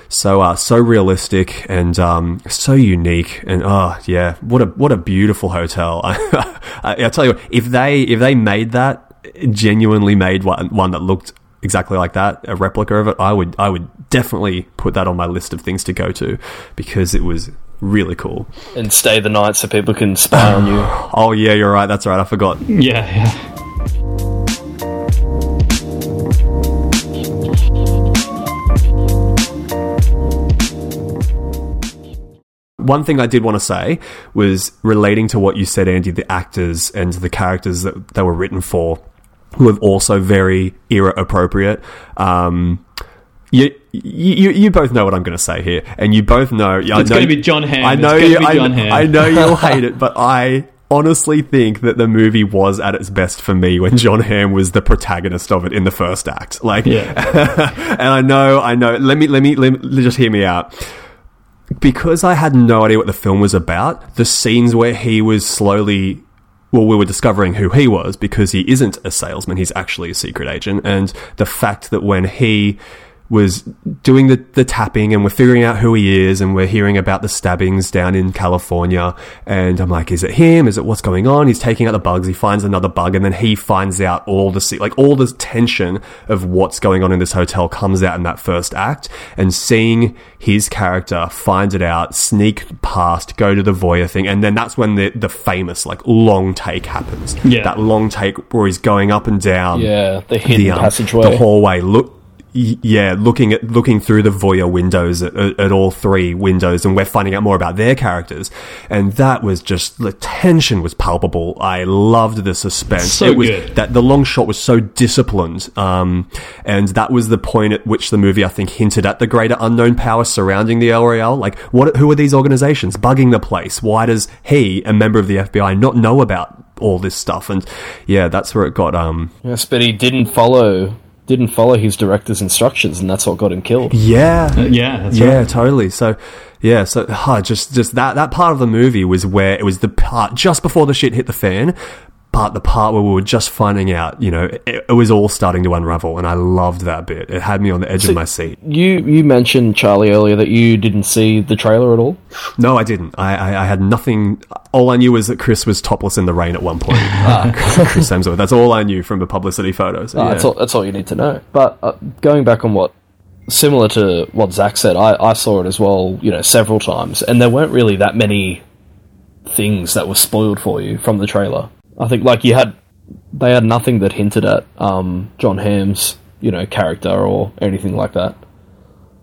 Speaker 2: so, uh, so realistic and, um, so unique. And, oh, yeah, what a, what a beautiful hotel. I, I tell you what, if they, if they made that, genuinely made one, one that looked exactly like that, a replica of it, I would I would definitely put that on my list of things to go to because it was really cool.
Speaker 4: And stay the night so people can spy on you.
Speaker 2: Oh yeah, you're right. That's right. I forgot.
Speaker 3: yeah yeah
Speaker 2: One thing I did want to say was relating to what you said, Andy, the actors and the characters that they were written for, who are also very era appropriate. Um, you, you you both know what I'm going to say here, and you both know. I
Speaker 3: It's
Speaker 2: know-
Speaker 3: gonna be John Hamm.
Speaker 2: I know you, I,
Speaker 3: John Hamm.
Speaker 2: I know you'll hate it, but I honestly think that the movie was at its best for me when John Hamm was the protagonist of it in the first act. Like,
Speaker 3: Yeah.
Speaker 2: and I know, I know. Let me, let me, let me just hear me out. Because I had no idea what the film was about, the scenes where he was slowly well, we were discovering who he was because he isn't a salesman, he's actually a secret agent. And the fact that when he was doing the, the tapping and we're figuring out who he is and we're hearing about the stabbings down in California. And I'm like, is it him? Is it what's going on? He's taking out the bugs. He finds another bug and then he finds out all the, like all the tension of what's going on in this hotel comes out in that first act and seeing his character find it out, sneak past, go to the voyeur thing. And then that's when the, the famous like long take happens.
Speaker 3: Yeah.
Speaker 2: That long take where he's going up and down
Speaker 4: Yeah, the hidden
Speaker 2: um,
Speaker 4: passageway.
Speaker 2: the hallway. Look, yeah, looking at looking through the voyeur windows at, at, at all three windows, and we're finding out more about their characters. And that was just the tension was palpable. I loved the suspense.
Speaker 3: So
Speaker 2: it was
Speaker 3: good.
Speaker 2: that the long shot was so disciplined, um, and that was the point at which the movie I think hinted at the greater unknown power surrounding the El Royale. Like, what? Who are these organizations bugging the place? Why does he, a member of the FBI, not know about? all this stuff and yeah that's where it got um
Speaker 4: Yes, but he didn't follow didn't follow his director's instructions, and that's what got him killed.
Speaker 2: Yeah,
Speaker 3: Uh, yeah, that's
Speaker 2: yeah,
Speaker 3: right.
Speaker 2: totally. So, yeah, so huh, just just that that part of the movie was where it was the part just before the shit hit the fan, but the part where we were just finding out, you know, it, it was all starting to unravel, and I loved that bit. It had me on the edge of my seat.
Speaker 4: You you mentioned Charlie earlier that you didn't see the trailer at all.
Speaker 2: No, I didn't. I, I, I had nothing. All I knew was that Chris was topless in the rain at one point. Chris Hemsworth. That's all I knew from the publicity photos.
Speaker 4: Ah, That's all. That's all you need to know. But uh, going back on what similar to what Zach said, I, I saw it as well. You know, several times, and there weren't really that many things that were spoiled for you from the trailer. I think like you had they had nothing that hinted at um, John Hamm's you know character or anything like that.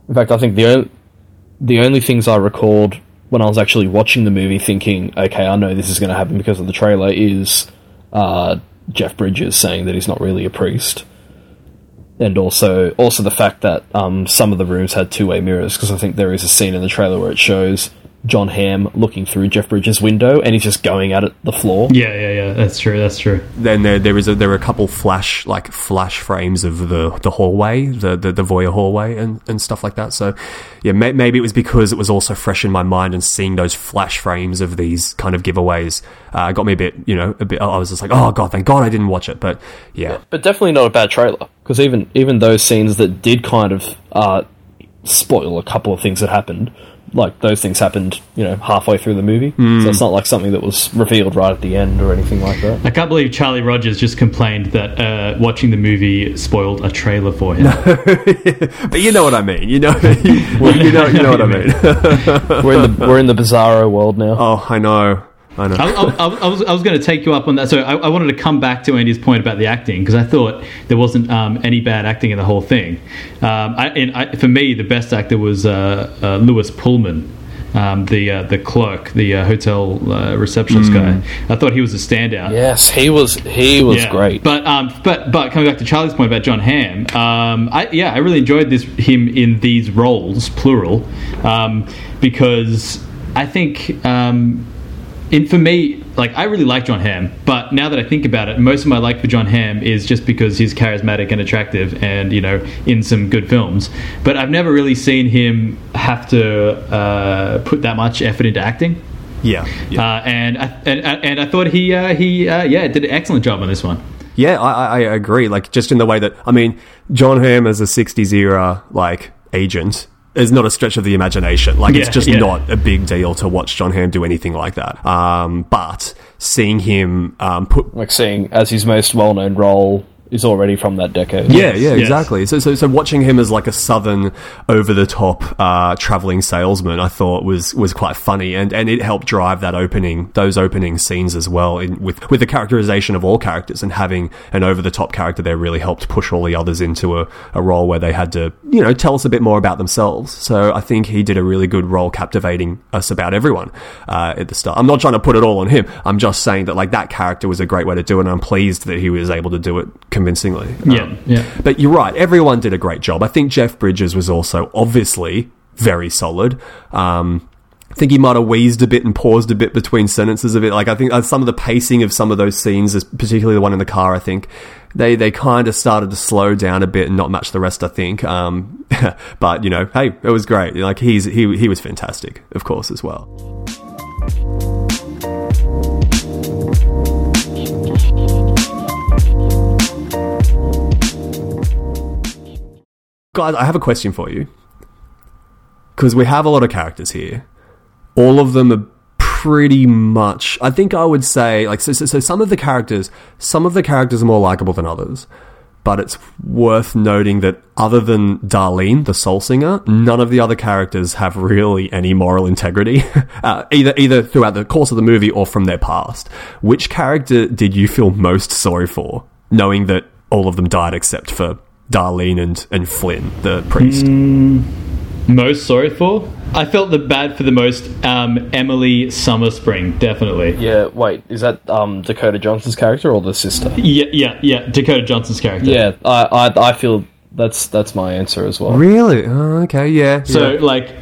Speaker 4: In fact, I think the only the only things I recalled when I was actually watching the movie, thinking, okay, I know this is going to happen because of the trailer, is uh, Jeff Bridges saying that he's not really a priest, and also also the fact that um, some of the rooms had two way mirrors because I think there is a scene in the trailer where it shows John Hamm looking through Jeff Bridges' window and he's just going at it the floor.
Speaker 3: Yeah, yeah, yeah. That's true. That's true.
Speaker 2: then there there is a, there are a couple flash like flash frames of the the hallway, the the, the voyeur hallway, and, and stuff like that. So yeah, may, maybe it was because it was also fresh in my mind and seeing those flash frames of these kind of giveaways uh, got me a bit you know a bit. I was just like, oh god, thank God I didn't watch it. But yeah,
Speaker 4: But definitely not a bad trailer because even even those scenes that did kind of uh, spoil a couple of things that happened, like those things happened, you know, halfway through the movie. So it's not like something that was revealed right at the end or anything like that.
Speaker 3: I can't believe Charlie Rogers just complained that uh, watching the movie spoiled a trailer for him.
Speaker 2: but you know what I mean. You know, you, you know, you know what I mean.
Speaker 4: We're in the we're in the bizarro world now.
Speaker 2: oh, I know, I know.
Speaker 3: I, I, I, I was I was going to take you up on that. So I, I wanted to come back to Andy's point about the acting because I thought there wasn't um, any bad acting in the whole thing. Um, I, and I, for me, the best actor was uh, uh, Lewis Pullman. Um, the uh, the clerk, the uh, hotel uh, receptionist guy, I thought he was a standout.
Speaker 4: Yes, he was he was
Speaker 3: Yeah.
Speaker 4: great.
Speaker 3: But um, but but coming back to Charlie's point about John Hamm, um, I yeah, I really enjoyed this him in these roles, plural, um, because I think um, in for me, like I really like John Hamm, but now that I think about it, most of my like for John Hamm is just because he's charismatic and attractive, and you know, in some good films. But I've never really seen him have to uh, put that much effort into acting.
Speaker 2: yeah, yeah.
Speaker 3: Uh, and, I, and and I thought he uh, he uh, yeah did an excellent job on this one.
Speaker 2: Yeah, I, I I agree. Like, just in the way that, I mean, John Hamm as a 60s era, like, agent is not a stretch of the imagination. Like, it's just
Speaker 3: yeah.
Speaker 2: not a big deal to watch John Hamm do anything like that. Um, but seeing him um, put
Speaker 4: like seeing as his most well known role is already from that decade.
Speaker 2: Yeah, yeah,
Speaker 3: yes.
Speaker 2: exactly. So, so, so watching him as like a southern, over the top, uh, traveling salesman, I thought was was quite funny, and and it helped drive that opening, those opening scenes as well, in, with with the characterization of all characters, and having an over the top character there really helped push all the others into a, a role where they had to, you know, tell us a bit more about themselves. So I think he did a really good role, captivating us about everyone uh, at the start. I'm not trying to put it all on him. I'm just saying that like that character was a great way to do it, and I'm pleased that he was able to do it convincingly.
Speaker 3: Yeah,
Speaker 2: Um,
Speaker 3: yeah.
Speaker 2: but you're right. Everyone did a great job. I think Jeff Bridges was also obviously very solid. Um, I think he might have wheezed a bit and paused a bit between sentences a bit. Like I think uh, some of the pacing of some of those scenes, particularly the one in the car, I think they they kind of started to slow down a bit and not match the rest. I think, um, but you know, hey, it was great. Like he's he he was fantastic, of course, as well. Guys, I have a question for you. Because we have a lot of characters here. All of them are pretty much. I think I would say, like, so, so, so some of the characters, some of the characters are more likable than others. But it's worth noting that other than Darlene, the soul singer, none of the other characters have really any moral integrity, uh, either either throughout the course of the movie or from their past. Which character did you feel most sorry for, knowing that all of them died except for Darlene and, and Flynn, the priest?
Speaker 3: Most sorry for? I felt the bad for the most um, Emily Summerspring, definitely.
Speaker 4: Yeah, wait, is that um, Dakota Johnson's character or the sister?
Speaker 3: Yeah, yeah, yeah. Dakota Johnson's character.
Speaker 4: Yeah, I, I, I feel that's that's my answer as well.
Speaker 2: Really? Oh, okay, yeah.
Speaker 3: So
Speaker 2: yeah.
Speaker 3: like,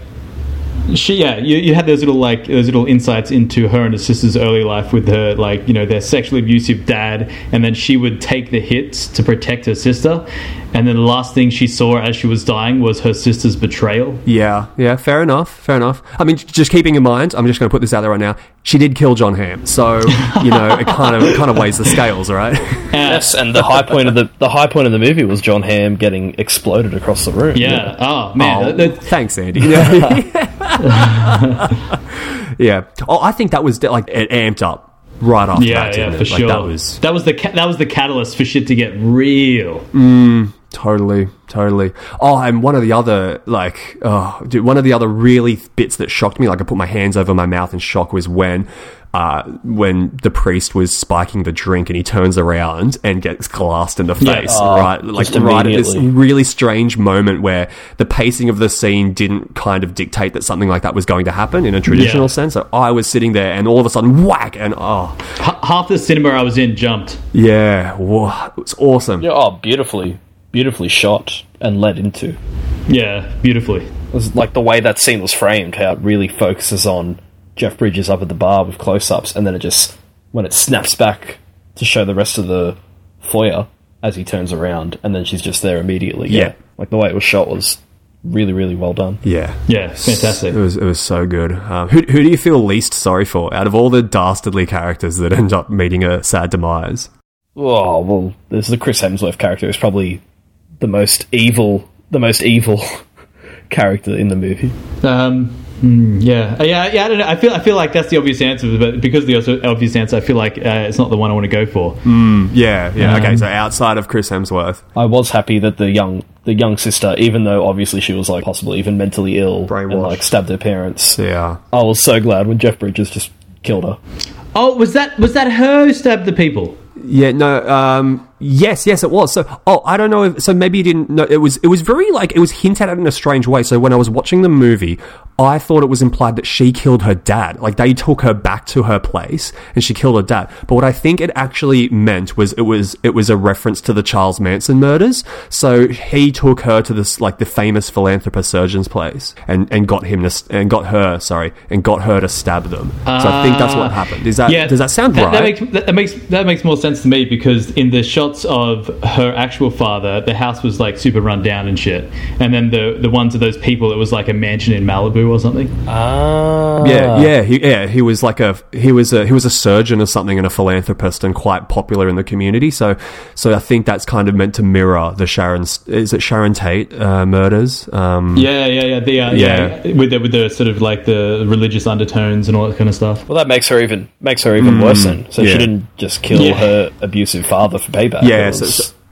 Speaker 3: she yeah, you, you had those little like those little insights into her and her sister's early life with her like you know their sexually abusive dad, and then she would take the hits to protect her sister, and then the last thing she saw as she was dying was her sister's betrayal.
Speaker 2: Yeah, yeah, fair enough, fair enough. I mean, just keeping in mind, I'm just going to put this out there right now. She did kill John Hamm, so you know it kind of it kind of weighs the scales, all right?
Speaker 4: Yes, and the high point of the the high point of the movie was John Hamm getting exploded across the room.
Speaker 3: Yeah. Oh man.
Speaker 2: Oh,
Speaker 3: that- that-
Speaker 2: thanks, Andy. yeah. Oh, I think that was like it amped up right after
Speaker 3: yeah,
Speaker 2: that.
Speaker 3: yeah, for
Speaker 2: it? Like,
Speaker 3: sure.
Speaker 2: That was
Speaker 3: that was the ca- that was the catalyst for shit to get real. Mm.
Speaker 2: Totally, totally. Oh, and one of the other, like, oh, dude, one of the other really bits that shocked me, like, I put my hands over my mouth in shock, was when, uh, when the priest was spiking the drink and he turns around and gets glassed in the
Speaker 3: Yeah.
Speaker 2: face,
Speaker 4: Oh,
Speaker 2: right? Like, right at this really strange moment where the pacing of the scene didn't kind of dictate that something like that was going to happen in a traditional
Speaker 3: Yeah.
Speaker 2: sense. So I was sitting there and all of a sudden, whack, and oh,
Speaker 3: H- half the cinema I was in jumped.
Speaker 2: yeah, whoa, it was awesome.
Speaker 4: Yeah, oh, beautifully, beautifully shot and led into.
Speaker 3: Yeah, beautifully.
Speaker 4: It was like the way that scene was framed, how it really focuses on Jeff Bridges up at the bar with close-ups, and then it just when it snaps back to show the rest of the foyer as he turns around, and then she's just there immediately.
Speaker 2: Yeah.
Speaker 4: like the way it was shot was really, really well done.
Speaker 2: Yeah.
Speaker 3: Yeah, fantastic.
Speaker 2: It was it was so good. Um, who who do you feel least sorry for out of all the dastardly characters that end up meeting a sad demise?
Speaker 4: Oh well, there's the Chris Hemsworth character is probably the most evil, the most evil character in the movie.
Speaker 3: Um, hmm, yeah, Uh, yeah, yeah. I don't know. I feel I feel like that's the obvious answer, but because of the obvious answer, I feel like uh, it's not the one I want to go for.
Speaker 2: Yeah, yeah. okay,
Speaker 3: Um,
Speaker 2: so outside of Chris Hemsworth,
Speaker 4: I was happy that the young the young sister, even though obviously she was like possibly even mentally ill and like stabbed her parents.
Speaker 2: yeah,
Speaker 4: I was so glad when Jeff Bridges just killed her.
Speaker 3: Oh, was that was that her who stabbed the people?
Speaker 2: yeah. No, um, yes, yes, it was. So, oh, I don't know. If, so maybe you didn't know. It was it was very like it was hinted at in a strange way. So when I was watching the movie, I thought it was implied that she killed her dad. Like they took her back to her place and she killed her dad. But what I think it actually meant was it was it was a reference to the Charles Manson murders. So he took her to this like the famous philanthropist surgeon's place and, and got him to and got her sorry and got her to stab them. so I think that's what ah. happened. Is that does that sound
Speaker 3: that,
Speaker 2: right?
Speaker 3: That makes that, that makes that makes more sense to me because in the shots of her actual father, the house was like super run down and shit, and then the the ones of those people, it was like a mansion in Malibu or something.
Speaker 4: Ah,
Speaker 2: Yeah, yeah, he, yeah. He was like a he was a he was a surgeon or something and a philanthropist and quite popular in the community. So, so I think that's kind of meant to mirror the Sharon is it Sharon Tate uh, murders. Um,
Speaker 3: Yeah, yeah, yeah. The, uh,
Speaker 2: Yeah.
Speaker 3: yeah, with the with the sort of like the religious undertones and all that kind of stuff.
Speaker 4: Well, that makes her even makes her even worse. Then, so
Speaker 2: yeah.
Speaker 4: she didn't just kill
Speaker 3: Yeah.
Speaker 4: her abusive father for payback.
Speaker 2: yeah.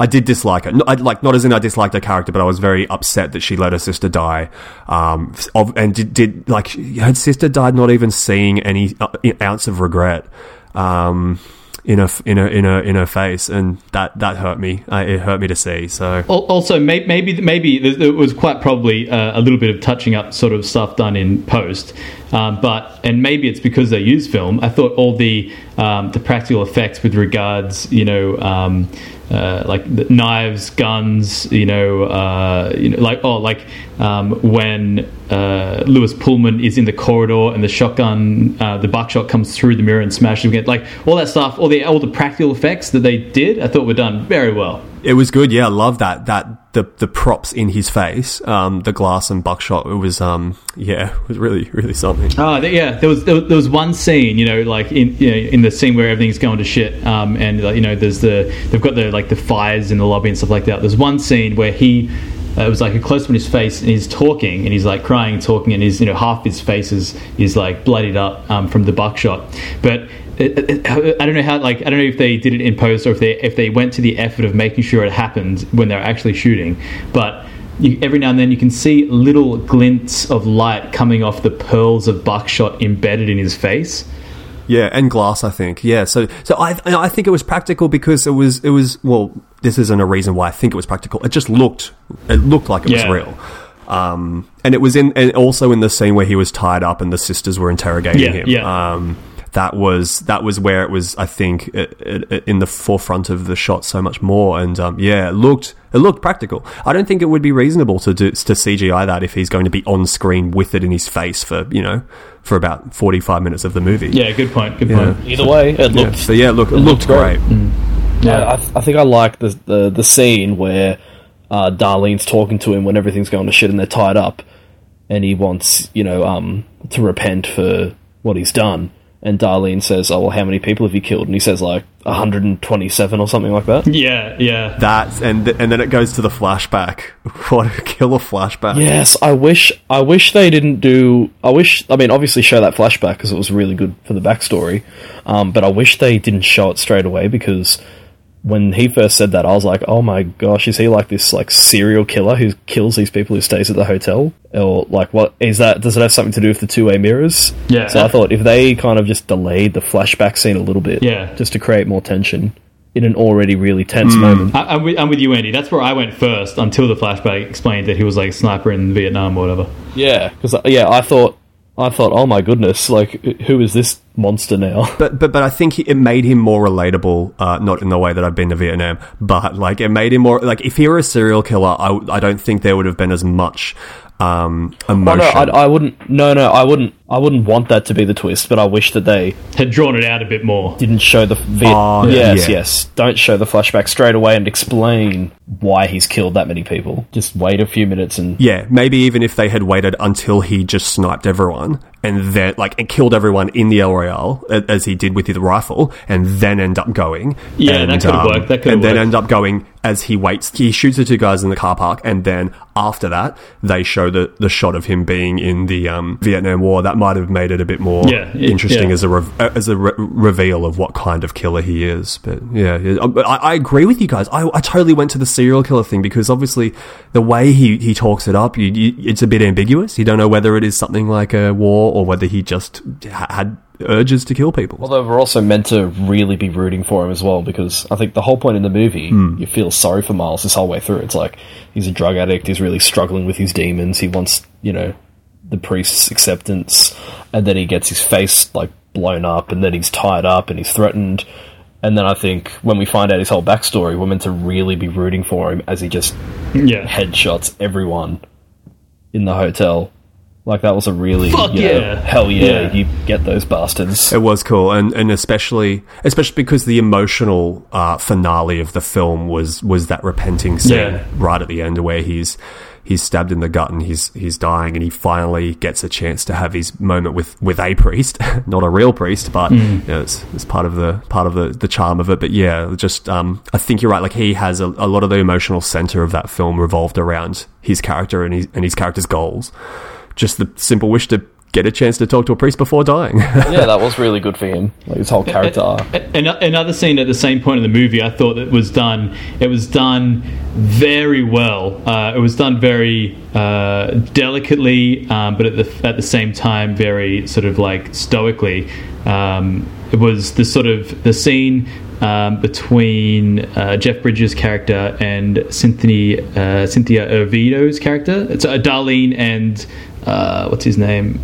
Speaker 2: I did dislike her. I, like not as in I disliked her character, but I was very upset that she let her sister die. Um, of, and did, did like her sister died not even seeing any uh, ounce of regret. Um, in her in her in her in her face, and that that hurt me. It hurt me to see. So
Speaker 3: Also, maybe maybe there- was quite probably uh, a little bit of touching up sort of stuff done in post, um, but and maybe it's because they use film. I thought all the um, the practical effects with regards, you know. Um, uh, like knives, guns, you know, uh, you know, like oh, like um, when uh, Lewis Pullman is in the corridor and the shotgun, uh, the buckshot comes through the mirror and smashes him. Like all that stuff, all the all the practical effects that they did, I thought were done very well.
Speaker 2: It was good. Yeah, I love that that the the props in his face, um, the glass and buckshot. It was um, yeah, it was really really something.
Speaker 3: Oh, yeah. There was there, was- one scene, you know, like in you know, in the scene where everything's going to shit, um, and you know, there's the they've got the like the fires in the lobby and stuff like that. There's one scene where he. Uh, it was like a close up on his face, and he's talking, and he's like crying, and talking, and his you know half his face is is like bloodied up um, from the buckshot. But it, it, I don't know how like I don't know if they did it in post or if they if they went to the effort of making sure it happened when they're actually shooting, but you, every now and then you can see little glints of light coming off the pearls of buckshot embedded in his face.
Speaker 2: Yeah, and glass, I think. Yeah, so so I I think it was practical because it was it was well, this isn't a reason why I think it was practical. It just looked it looked like it
Speaker 3: Yeah.
Speaker 2: was real. Um, and it was in and also in the scene where he was tied up and the sisters were interrogating
Speaker 3: Yeah,
Speaker 2: him.
Speaker 3: yeah.
Speaker 2: Um, that was that was where it was. I think it, it, it- in the forefront of the shot so much more. And um, yeah, it looked it looked practical. I don't think it would be reasonable to do to CGI that if he's going to be on screen with it in his face for you know for about forty five minutes of the movie.
Speaker 3: Yeah, good point. Good
Speaker 2: Yeah.
Speaker 3: point.
Speaker 4: Either way, it
Speaker 2: Yeah.
Speaker 4: looked.
Speaker 2: So yeah, look, it, looked,
Speaker 4: looked great.
Speaker 2: great.
Speaker 4: Yeah, I, I think I like the, the the scene where uh, Darlene's talking to him when everything's going to shit and they're tied up, and he wants you know um to repent for what he's done. And Darlene says, "Oh well, how many people have you killed?" And he says like 127 or something like that.
Speaker 3: Yeah, yeah.
Speaker 2: That and th- and then it goes to the flashback. What a killer flashback!
Speaker 4: Yes, I wish I wish they didn't do. I wish. I mean, obviously show that flashback because it was really good for the backstory. Um, but I wish they didn't show it straight away because when he first said that, I was like, "Oh my gosh, is he like this like serial killer who kills these people who stays at the hotel?" Or like, what is that? Does it have something to do with the two way mirrors?
Speaker 3: Yeah.
Speaker 4: So I thought if they kind of just delayed the flashback scene a little bit,
Speaker 3: Yeah.
Speaker 4: just to create more tension in an already really tense hmm. moment.
Speaker 3: I, I'm, with, I'm with you, Andy. That's where I went first until the flashback explained that he was like a sniper in Vietnam or whatever.
Speaker 4: Yeah, because uh, yeah, I thought, I thought, oh my goodness, like who is this monster now?
Speaker 2: But but but I think it made him more relatable. Uh, not in the way that I've been to Vietnam, but like it made him more like if he were a serial killer, I, I don't think there would have been as much um,
Speaker 4: Oh,
Speaker 2: emotion.
Speaker 4: no, I, I wouldn't. No, no, I wouldn't. I wouldn't want that to be the twist. But I wish that they
Speaker 3: Had drawn it out a bit more.
Speaker 4: didn't show the. Vi-
Speaker 2: Oh,
Speaker 4: yes,
Speaker 2: yeah.
Speaker 4: yes. Don't show the flashback straight away and explain why he's killed that many people. Just wait a few minutes and.
Speaker 2: Yeah, maybe even if they had waited until he just sniped everyone and then like and killed everyone in the El Royale as he did with the rifle, and then end up going.
Speaker 3: Yeah,
Speaker 2: and, um,
Speaker 3: that could've worked, that could've
Speaker 2: and then end up going as he waits. He shoots the two guys in the car park, and then after that, they show the the shot of him being in the um, Vietnam War. That might have made it a bit more
Speaker 3: Yeah, it-
Speaker 2: interesting
Speaker 3: yeah.
Speaker 2: as a uh, as a re- reveal of what kind of killer he is. But yeah, but I, I agree with you guys. I, I totally went to the serial killer thing because obviously the way he, he talks it up, you, you, it's a bit ambiguous. You don't know whether it is something like a war or whether he just ha- had urges to kill people.
Speaker 4: Although we're also meant to really be rooting for him as well, because I think the whole point in the movie, hmm. you feel sorry for Miles this whole way through. It's like he's a drug addict, he's really struggling with his demons, he wants, you know, the priest's acceptance, and then he gets his face like blown up, and then he's tied up and he's threatened. And then I think when we find out his whole backstory, we're meant to really be rooting for him as he just
Speaker 3: Yeah.
Speaker 4: headshots everyone in the hotel. Like that was a really
Speaker 3: Fuck
Speaker 4: you know,
Speaker 3: yeah.
Speaker 4: hell yeah,
Speaker 3: Yeah.
Speaker 4: you get those bastards.
Speaker 2: It was cool, and and especially especially because the emotional uh, finale of the film was was that repenting scene
Speaker 3: Yeah.
Speaker 2: right at the end, where he's he's stabbed in the gut and he's he's dying, and he finally gets a chance to have his moment with with a priest, not a real priest, but you know, it's, it's part of the part of the the charm of it. But yeah, just um, I think you're right. Like he has a, a lot of the emotional center of that film revolved around his character and his and his character's goals. Just the simple wish to get a chance to talk to a priest before dying.
Speaker 4: yeah, that was really good for him. Like his whole character arc.
Speaker 3: An- Another scene at the same point in the movie, I thought that was done. It was done very well. Uh, it was done very uh, delicately, um, but at the at the same time, very sort of like stoically. Um, it was the sort of the scene um, between uh, Jeff Bridges' character and Cynthia uh, Cynthia Erivo's character. It's uh, Darlene and uh, what's his name?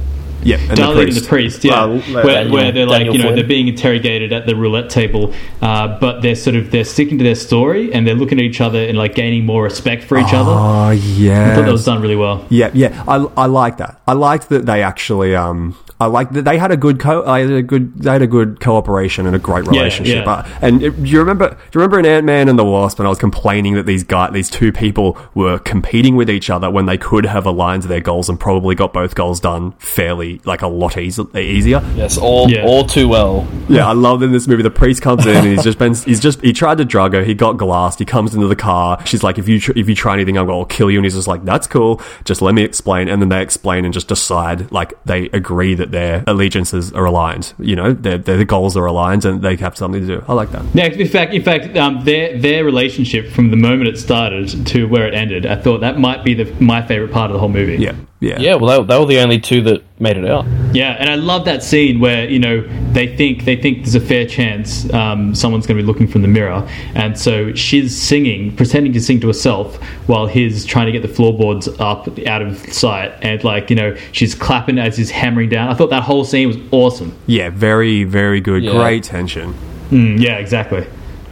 Speaker 2: Yeah, and the priest.
Speaker 3: and the priest, yeah,
Speaker 2: Well,
Speaker 3: where,
Speaker 4: Daniel-
Speaker 3: where they're like,
Speaker 4: Daniel
Speaker 3: you know,
Speaker 4: Flynn.
Speaker 3: they're being interrogated at the roulette table, uh, but they're sort of they're sticking to their story and they're looking at each other and like gaining more respect for each other.
Speaker 2: Oh yeah.
Speaker 3: I thought that was done really well.
Speaker 2: Yeah, yeah, I, I like that. I liked that they actually, um, I like that they had a good co, I had a good, they had a good cooperation and a great relationship.
Speaker 3: yeah.
Speaker 2: Uh, and do you remember, do you remember in Ant Man and the Wasp? And I was complaining that these guys, these two people were competing with each other when they could have aligned their goals and probably got both goals done fairly, like a lot easy, easier.
Speaker 4: Yes, all
Speaker 3: Yeah.
Speaker 4: all too well.
Speaker 2: Yeah, I love in this movie. The priest comes in and he's just been, he's just, he tried to drug her. He got glassed. He comes into the car. She's like, if you, tr- if you try anything, I'm going to kill you. And he's just like, that's cool. Just let me explain. And then they explain and just decide, like, they agree that their allegiances are aligned. You know, their, their goals are aligned and they have something to do. I like that.
Speaker 3: Yeah, in fact, in fact, um, their their relationship from the moment it started to where it ended, I thought that might be the my favorite part of the whole movie.
Speaker 2: Yeah. Yeah.
Speaker 4: Yeah, well, they, they were the only two that made it out.
Speaker 3: Yeah, and I love that scene where you know they think they think there's a fair chance um, someone's going to be looking from the mirror, and so she's singing, pretending to sing to herself while he's trying to get the floorboards up out of sight, and like you know she's clapping as he's hammering down. I thought that whole scene was awesome.
Speaker 2: Yeah. Very, very good.
Speaker 4: Yeah.
Speaker 2: Great tension.
Speaker 3: Mm, yeah, exactly.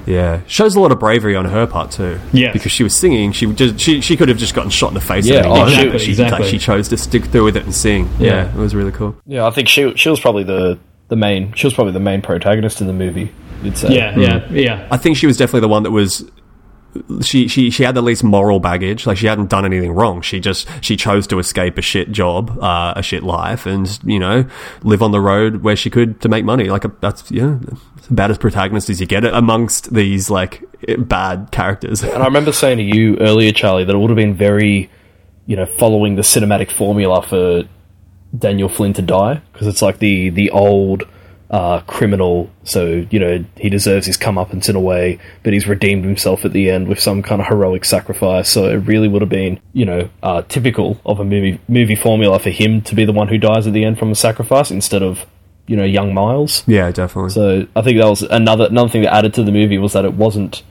Speaker 2: Yeah, shows a lot of bravery on her part too.
Speaker 3: Yeah,
Speaker 2: because she was singing. She just she she could have just gotten shot in the face.
Speaker 4: Yeah, oh,
Speaker 3: exactly,
Speaker 2: but she
Speaker 3: exactly.
Speaker 2: like, she chose to stick through with it and sing.
Speaker 3: Yeah.
Speaker 2: yeah, it was really cool.
Speaker 4: Yeah, I think she she was probably the the main she was probably the main protagonist in the movie. You'd say.
Speaker 3: Yeah, yeah, hmm. yeah.
Speaker 2: I think she was definitely the one that was. She, she she had the least moral baggage. Like she hadn't done anything wrong. She just she chose to escape a shit job, uh, a shit life, and you know live on the road where she could to make money. Like a, that's yeah, about as protagonist as you get it amongst these like bad characters.
Speaker 4: And I remember saying to you earlier, Charlie, that it would have been very, you know, following the cinematic formula for Daniel Flynn to die because it's like the the old uh, criminal. So you know he deserves his comeuppance in a way, but he's redeemed himself at the end with some kind of heroic sacrifice. So it really would have been, you know, uh, typical of a movie movie formula for him to be the one who dies at the end from a sacrifice instead of, you know, young Miles.
Speaker 2: yeah, definitely.
Speaker 4: So I think that was another another thing that added to the movie was that it wasn't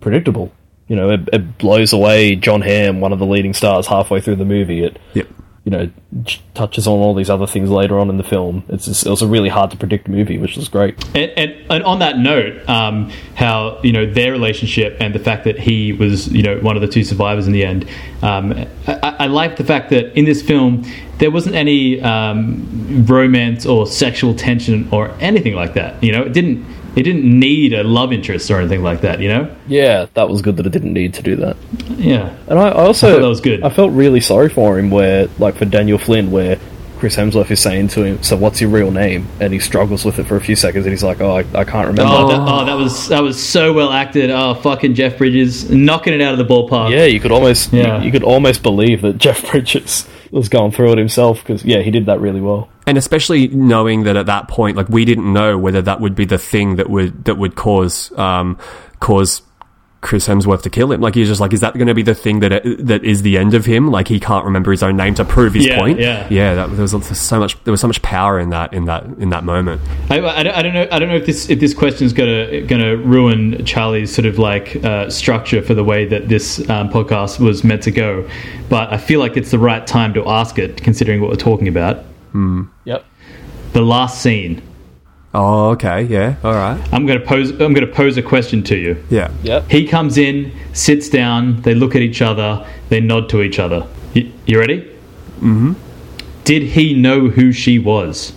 Speaker 4: predictable. You know, it, it blows away John Hamm, one of the leading stars, halfway through the movie. It
Speaker 2: yep.
Speaker 4: You know touches on all these other things later on in the film. It's just, it was a really hard to predict movie, which was great.
Speaker 3: And, and, and on that note, um, how you know their relationship and the fact that he was you know one of the two survivors in the end. Um, I, I like the fact that in this film there wasn't any um, romance or sexual tension or anything like that. You know, it didn't it didn't need a love interest or anything like that. You know,
Speaker 4: Yeah, that was good that it didn't need to do that.
Speaker 3: yeah.
Speaker 4: And I, I also
Speaker 3: I that was good.
Speaker 4: I felt really sorry for him, where like for Daniel Flynn, where Chris Hemsworth is saying to him, "So what's your real name?" And he struggles with it for a few seconds, and he's like, "Oh, I, I can't remember."
Speaker 3: Oh, that, oh, that was that was so well acted. Oh, fucking Jeff Bridges knocking it out of the ballpark.
Speaker 4: Yeah, you could almost
Speaker 3: Yeah.
Speaker 4: you, you could almost believe that Jeff Bridges was going through it himself because yeah, he did that really well.
Speaker 2: and especially knowing that at that point, like we didn't know whether that would be the thing that would that would cause um, cause Chris Hemsworth to kill him. Like he's just like, is that going to be the thing that that is the end of him? Like he can't remember his own name to prove his
Speaker 3: Yeah,
Speaker 2: point.
Speaker 3: yeah.
Speaker 2: yeah. That, there was so much. There was so much power in that in that in that moment.
Speaker 3: I, I, don't- I don't know. I don't know if this if this question is gonna gonna ruin Charlie's sort of like uh, structure for the way that this um, podcast was meant to go, but I feel like it's the right time to ask it, considering what we're talking about.
Speaker 4: Yep.
Speaker 3: The last scene.
Speaker 2: Oh, okay, yeah, all right,
Speaker 3: I'm gonna pose. I'm gonna pose a question to you.
Speaker 2: yeah.
Speaker 4: Yep.
Speaker 3: He comes in, sits down. They look at each other. They nod to each other. You, you ready? Mm-hmm. Did he know who she was?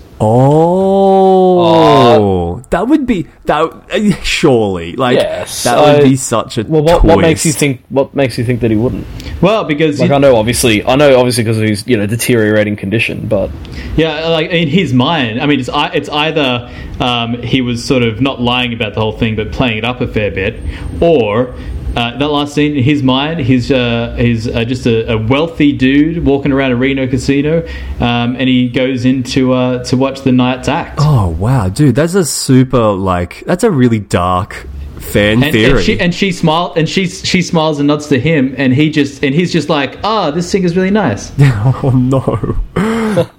Speaker 2: Oh, that would be that. uh, Surely, like
Speaker 4: Yes,
Speaker 2: that would
Speaker 4: I-
Speaker 2: be such a.
Speaker 4: Well, what, what makes you think? What makes you think that he wouldn't?
Speaker 3: Well, because
Speaker 4: Like, I know, obviously, I know, obviously, because of his you know deteriorating condition, but
Speaker 3: Yeah, like in his mind, I mean, it's it's either um, he was sort of not lying about the whole thing, but playing it up a fair bit, or uh, that last scene in his mind, he's uh, he's uh, just a, a wealthy dude walking around a Reno casino, um, and he goes in to uh, to watch the Knights act.
Speaker 2: Oh wow, dude, that's a super like that's a really dark fan
Speaker 3: And,
Speaker 2: theory.
Speaker 3: and she and she and she she smiles and nods to him, and he just and he's just like, ah, this singer's really nice.
Speaker 2: oh no,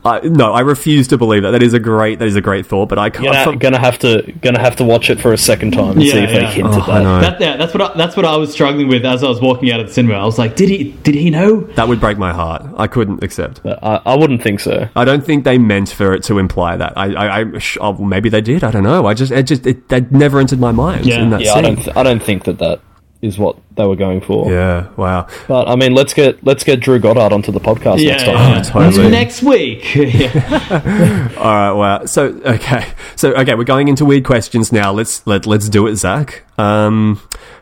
Speaker 2: I, no, I refuse to believe that. That is a great. That is a great thought. But I can't.
Speaker 4: Gonna,
Speaker 2: from-
Speaker 4: gonna have to gonna have to watch it for a second time and
Speaker 3: Yeah,
Speaker 4: see if
Speaker 3: yeah.
Speaker 4: they hinted
Speaker 2: Oh, I
Speaker 4: that.
Speaker 2: know.
Speaker 3: That, yeah, that's what I, that's what I was struggling with as I was walking out of the cinema. I was like, did he did he know?
Speaker 2: that would break my heart. I couldn't accept.
Speaker 4: I, I wouldn't think so.
Speaker 2: I don't think they meant for it to imply that. I, I, I sh- oh, maybe they did. I don't know. I just, it just, it, that never entered my mind.
Speaker 3: Yeah.
Speaker 2: in that
Speaker 4: Yeah, I don't th- I don't think that that is what they were going for.
Speaker 2: Yeah. Wow.
Speaker 4: But I mean, let's get let's get Drew Goddard onto the podcast
Speaker 3: Yeah,
Speaker 4: next time.
Speaker 3: yeah.
Speaker 2: totally.
Speaker 3: Next week. Yeah.
Speaker 2: All right. Wow. So okay. So okay, we're going into weird questions now. Let's let let's do it, Zach. Um,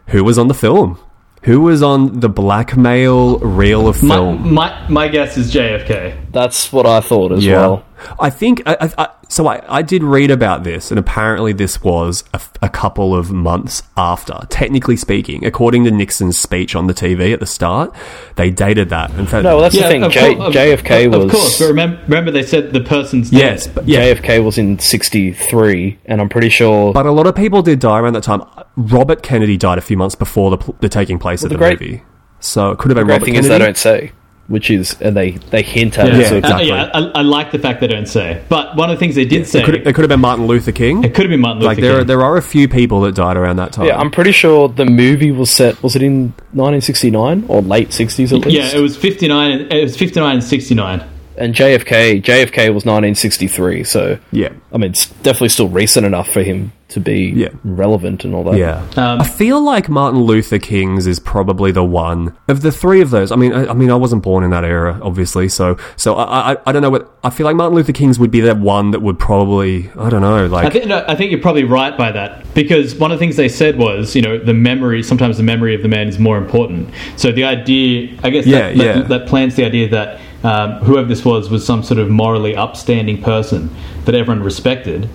Speaker 2: who was on the film? Who was on the blackmail reel of
Speaker 3: my,
Speaker 2: film?
Speaker 3: my my guess is JFK.
Speaker 4: That's what I thought as well.
Speaker 2: I think I, I, I, so. I, I did read about this, and apparently this was a couple of months after. Technically speaking, according to Nixon's speech on the TV at the start, they dated that. In fact,
Speaker 4: No, well, that's
Speaker 3: Yeah,
Speaker 4: the thing.
Speaker 3: of
Speaker 4: J-
Speaker 3: cour-
Speaker 4: JFK
Speaker 3: of,
Speaker 4: was
Speaker 3: Of course, but remember, remember they said the person's
Speaker 2: yes, but yeah.
Speaker 4: JFK was in '63, and I'm pretty sure
Speaker 2: But a lot of people did die around that time. Robert Kennedy died a few months before the, the taking place of
Speaker 4: the
Speaker 2: the,
Speaker 4: great-
Speaker 2: movie, so it could have
Speaker 4: the
Speaker 2: been
Speaker 4: great
Speaker 2: Robert
Speaker 4: thing
Speaker 2: Kennedy.
Speaker 4: is they don't say, which is and they they hint at
Speaker 3: Yeah,
Speaker 4: it.
Speaker 2: Yeah,
Speaker 4: So
Speaker 2: exactly.
Speaker 3: Uh, yeah I, I like the fact they don't say. But one of the things they did say,
Speaker 2: It could, it could have been Martin Luther King.
Speaker 3: it could have been Martin Luther
Speaker 2: like there,
Speaker 3: King.
Speaker 2: there are a few people that died around that time.
Speaker 4: yeah, I'm pretty sure the movie was set. Was it in 1969 or late 60s at least?
Speaker 3: yeah, it was fifty nine. It was fifty nine and sixty nine.
Speaker 4: And JFK JFK was 1963. So
Speaker 2: yeah.
Speaker 4: I mean, it's definitely still recent enough for him to be
Speaker 2: Yeah.
Speaker 4: relevant and all that.
Speaker 2: Yeah,
Speaker 3: Um,
Speaker 2: I feel like Martin Luther King's is probably the one of the three of those. I mean, I, I mean, I wasn't born in that era, obviously, so so I, I I don't know what I feel like. Martin Luther King's would be the one that would probably I don't know, like
Speaker 3: I think no, I think you're probably right by that because one of the things they said was you know the memory sometimes the memory of the man is more important. So the idea, I guess,
Speaker 2: Yeah,
Speaker 3: that,
Speaker 2: yeah.
Speaker 3: that, that plants the idea that um, whoever this was was some sort of morally upstanding person that everyone respected.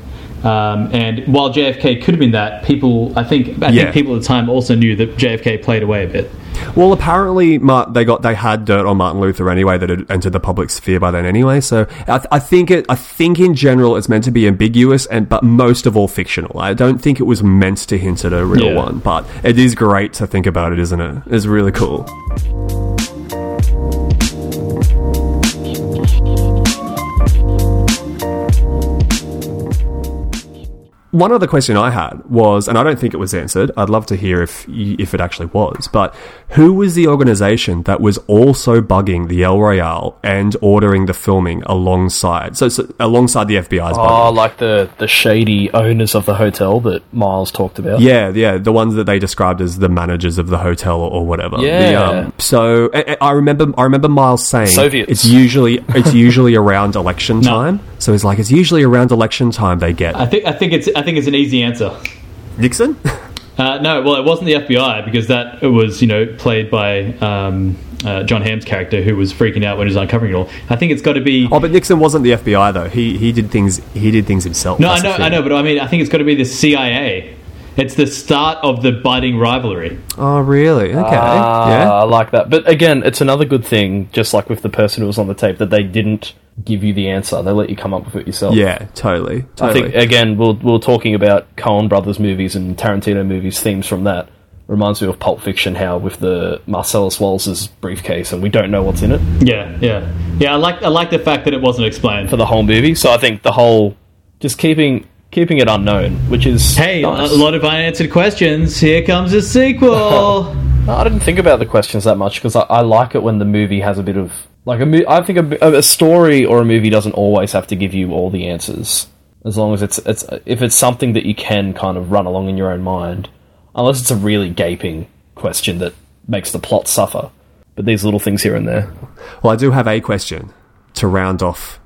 Speaker 3: Um, and while JFK could have been that, people I think I
Speaker 2: Yeah.
Speaker 3: think people at the time also knew that JFK played away a bit.
Speaker 2: Well, apparently, they got they had dirt on Martin Luther anyway that had entered the public sphere by then anyway. So I, th- I think it. I think in general it's meant to be ambiguous and but most of all fictional. I don't think it was meant to hint at a real
Speaker 3: Yeah.
Speaker 2: one, but it is great to think about it, isn't it? It's really cool. One other question I had was, and I don't think it was answered. I'd love to hear if if it actually was. But who was the organization that was also bugging the El Royale and ordering the filming alongside? So, so alongside the FBI's
Speaker 4: Oh,
Speaker 2: bugging.
Speaker 4: like the the shady owners of the hotel that Miles talked about.
Speaker 2: Yeah, yeah, the ones that they described as the managers of the hotel or, or whatever. The,
Speaker 4: Yeah.
Speaker 2: um, so I, I remember, I remember Miles saying
Speaker 4: Soviets.
Speaker 2: it's usually it's usually around election time. So he's like, it's usually around election time they get
Speaker 3: I think I think it's I think it's an easy answer.
Speaker 2: Nixon.
Speaker 3: Uh, no, well, it wasn't the FBI because that was, you know, played by um, uh, John Hamm's character who was freaking out when he was uncovering it all. I think it's got to be.
Speaker 2: Oh, but Nixon wasn't the FBI though. He he did things. He did things himself.
Speaker 3: no, I know. I know, but I mean, I think it's got to be the CIA. It's the start of the budding rivalry.
Speaker 2: Oh, really? Okay.
Speaker 4: Ah,
Speaker 2: yeah.
Speaker 4: I like that. But again, it's another good thing, just like with the person who was on the tape, that they didn't give you the answer. They let you come up with it yourself.
Speaker 2: Yeah. Totally.
Speaker 4: I think again, we're, we're talking about Coen Brothers movies and Tarantino movies. Themes from that reminds me of Pulp Fiction. How with the Marcellus Wallace's briefcase, and we don't know what's in it
Speaker 3: Yeah, yeah, yeah. I like I like the fact that it wasn't explained.
Speaker 4: for the whole movie. So I think the whole just keeping keeping it unknown, which is
Speaker 3: Hey,
Speaker 4: nice.
Speaker 3: a lot of unanswered questions. Here comes a sequel.
Speaker 4: I didn't think about the questions that much because I, I like it when the movie has a bit of like a. mo- I think a, a story or a movie doesn't always have to give you all the answers, as long as it's it's if it's something that you can kind of run along in your own mind, unless it's a really gaping question that makes the plot suffer. But these little things here and there.
Speaker 2: well, I do have a question to round off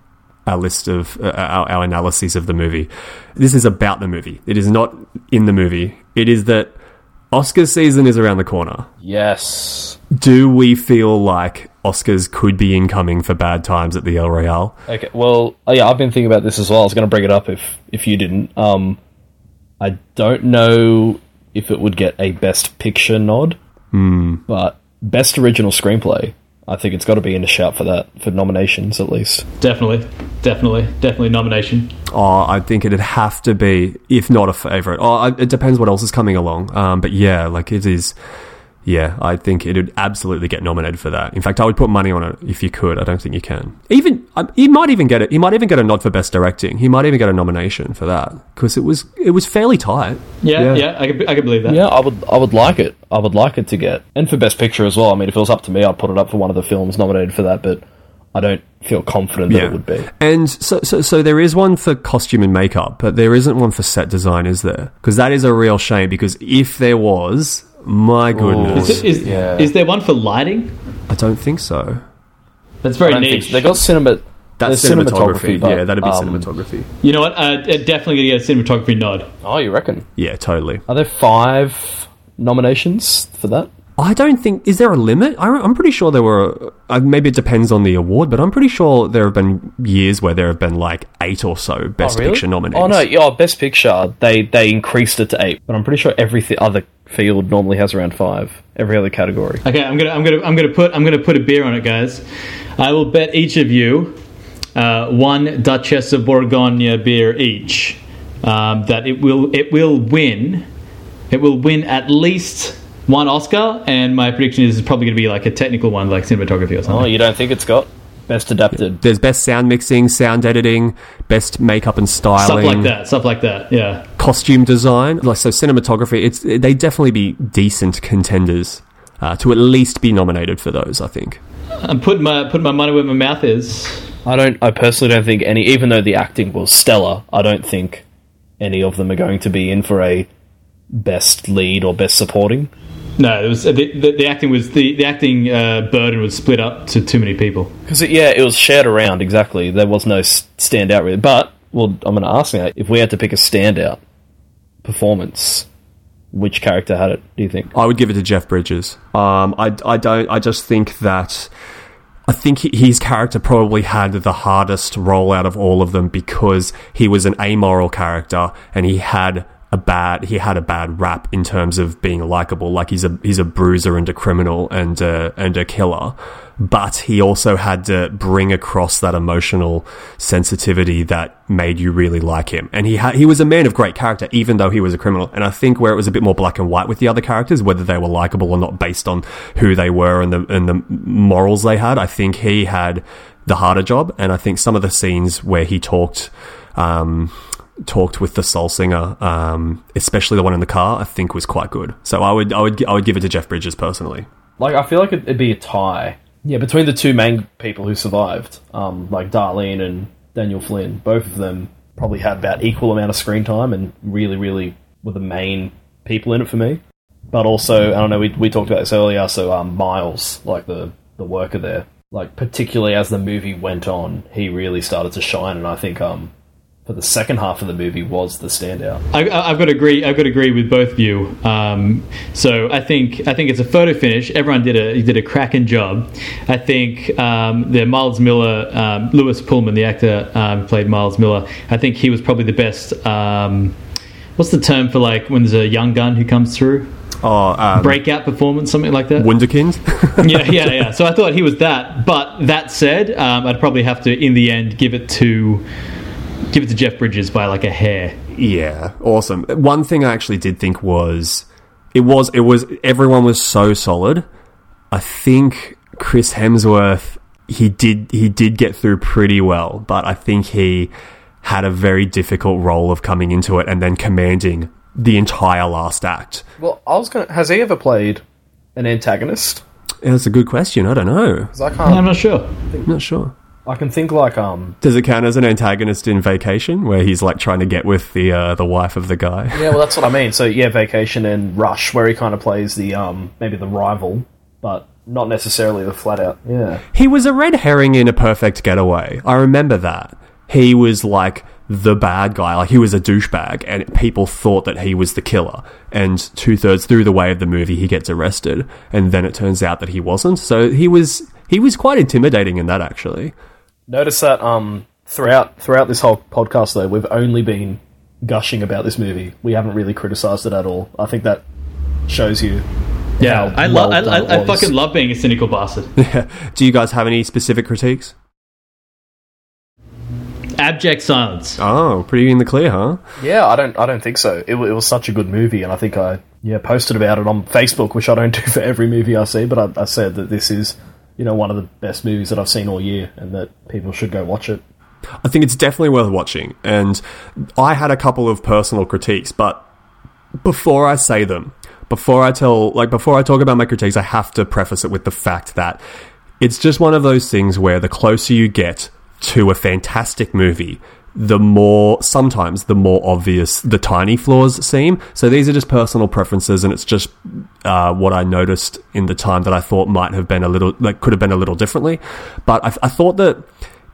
Speaker 2: our list of uh, our, our analyses of the movie. This is about the movie. It is not in the movie. It is that Oscars season is around the corner.
Speaker 4: Yes.
Speaker 2: Do we feel like Oscars could be incoming for bad times at the El Royale?
Speaker 4: Okay. Well, oh yeah, I've been thinking about this as well. I was going to bring it up if if you didn't. Um, I don't know if it would get a Best Picture nod, but Best Original Screenplay. I think it's got to be in a shout for that for nominations at least.
Speaker 3: definitely, definitely, definitely nomination.
Speaker 2: Oh, I think it'd have to be, if not a favorite. Oh, it depends what else is coming along. Um, but yeah, like it is. Yeah, I think it'd absolutely get nominated for that. In fact, I would put money on it if you could. I don't think you can. Even um, he might even get it. He might even get a nod for best directing. He might even get a nomination for that because it was it was fairly tight.
Speaker 3: Yeah, yeah, I, could, I could believe that.
Speaker 4: Yeah, I would. I would like it. I would like it to get and for best picture as well. I mean, if it was up to me, I'd put it up for one of the films nominated for that. But I don't feel confident that it would be.
Speaker 2: And so, so, so there is one for costume and makeup, but there isn't one for set design, is there? Because that is a real shame. Because if there was, my goodness,
Speaker 3: Is, is, is there one for lighting?
Speaker 2: I don't think so.
Speaker 3: That's very
Speaker 4: I
Speaker 3: niche.
Speaker 4: so. They got cinema.
Speaker 2: That's
Speaker 4: there's
Speaker 2: cinematography.
Speaker 4: but,
Speaker 2: yeah, that'd be
Speaker 4: um,
Speaker 2: cinematography.
Speaker 3: You know what? Uh, definitely gonna get a cinematography nod.
Speaker 4: Oh, you reckon?
Speaker 2: Yeah, totally.
Speaker 4: Are there five nominations for that?
Speaker 2: I don't think. Is there a limit? I, I'm pretty sure there were. Uh, maybe it depends on the award, but I'm pretty sure there have been years where there have been like eight or so Best
Speaker 4: oh, really?
Speaker 2: Picture nominees.
Speaker 4: Oh no, yeah, best picture. They they increased it to eight, but I'm pretty sure every th- other field normally has around five. Every other category.
Speaker 3: Okay, I'm gonna, I'm gonna, I'm gonna put, I'm gonna put a beer on it, guys. I will bet each of you uh, one Duchess of Bourgogne beer each. Um, that it will, it will win. It will win at least one Oscar, and my prediction is it's probably going to be like a technical one, like cinematography or something.
Speaker 4: Oh, you don't think it's got best adapted?
Speaker 2: There's best sound mixing, sound editing, best makeup and styling,
Speaker 3: Stuff like that. Stuff like that. Yeah.
Speaker 2: costume design, like so cinematography. It's they definitely be decent contenders uh, to at least be nominated for those. I think.
Speaker 3: I'm putting my putting my money where my mouth is.
Speaker 4: I don't. I personally don't think any. Even though the acting was stellar, I don't think any of them are going to be in for a best lead or best supporting.
Speaker 3: No, it was the, the, the acting was the the acting uh, burden was split up to too many people.
Speaker 4: Because yeah, it was shared around exactly. There was no standout really. But well, I'm going to ask now: if we had to pick a standout performance, which character had it? Do you think?
Speaker 2: I would give it to Jeff Bridges. Um, I, I don't. I just think that. I think his character probably had the hardest role out of all of them because he was an amoral character and he had a bad he had a bad rap in terms of being likable. Like he's a he's a bruiser and a criminal and a, and a killer, but he also had to bring across that emotional sensitivity that made you really like him. And he had he was a man of great character, even though he was a criminal. And I think where it was a bit more black and white with the other characters, whether they were likable or not, based on who they were and the and the morals they had, I think he had the harder job. And I think some of the scenes where he talked. Um, talked with the soul singer, um, especially the one in the car, I think was quite good. So I would, I would, I would give it to Jeff Bridges personally.
Speaker 4: Like I feel like it'd be a tie. Yeah, between the two main people who survived, um, like Darlene and Daniel Flynn, both of them probably had about equal amount of screen time and really, really were the main people in it for me. But also, I don't know, we, we talked about this earlier. So um, Miles, like the the worker there, like particularly as the movie went on, he really started to shine, and I think um, for the second half of the movie was the standout.
Speaker 3: I, I- I've got to agree. I've got to agree with both of you. Um, so I think I think it's a photo finish. Everyone did a did a cracking job. I think um, the Miles Miller, um, Lewis Pullman, the actor um, played Miles Miller. I think he was probably the best. Um, what's the term for like when there's a young gun who comes through?
Speaker 2: Oh, um,
Speaker 3: Breakout performance, something like that.
Speaker 2: Wunderkind.
Speaker 3: yeah, yeah, yeah. So I thought he was that. But that said, um, I'd probably have to, in the end, give it to give it to Jeff Bridges by like a hair.
Speaker 2: Yeah, awesome. One thing I actually did think was it was it was everyone was so solid. I think Chris Hemsworth he did he did get through pretty well, but I think he had a very difficult role of coming into it and then commanding the entire last act.
Speaker 4: Well, I was gonna. Has he ever played an antagonist?
Speaker 2: That's a good question. I don't know.
Speaker 4: I can't.
Speaker 3: I'm not sure.
Speaker 2: I'm not sure.
Speaker 4: I can think like um.
Speaker 2: Does it count as an antagonist in Vacation, where he's like trying to get with the uh, the wife of the guy?
Speaker 4: Yeah, well, that's what I mean. So yeah, Vacation and Rush, where he kind of plays the um maybe the rival, but not necessarily the flat out. Yeah.
Speaker 2: He was a red herring in a perfect getaway. I remember that. He was like the bad guy, like he was a douchebag, and people thought that he was the killer. And two thirds through the way of the movie, he gets arrested, and then it turns out that he wasn't. So he was he was quite intimidating in that actually.
Speaker 4: Notice that um throughout throughout this whole podcast though, we've only been gushing about this movie. We haven't really criticized it at all. I think that shows you.
Speaker 3: Yeah,
Speaker 4: how
Speaker 3: I
Speaker 4: well
Speaker 3: love. I, I, I fucking love being a cynical bastard.
Speaker 2: Do you guys have any specific critiques?
Speaker 3: Abject silence.
Speaker 2: Oh, pretty in the clear, huh?
Speaker 4: Yeah, I don't. I don't think so. It, wa- it was such a good movie, and I think I yeah, posted about it on Facebook, which I don't do for every movie I see, but I, I said that this is, you know, one of the best movies that I've seen all year, and that people should go watch it.
Speaker 2: I think it's definitely worth watching. And I had a couple of personal critiques, but before I say them, before I tell, like, before I talk about my critiques, I have to preface it with the fact that it's just one of those things where the closer you get to a fantastic movie, the more sometimes the more obvious the tiny flaws seem. So these are just personal preferences, and it's just uh, what I noticed in the time that I thought might have been a little, like, could have been a little differently. But I, I thought that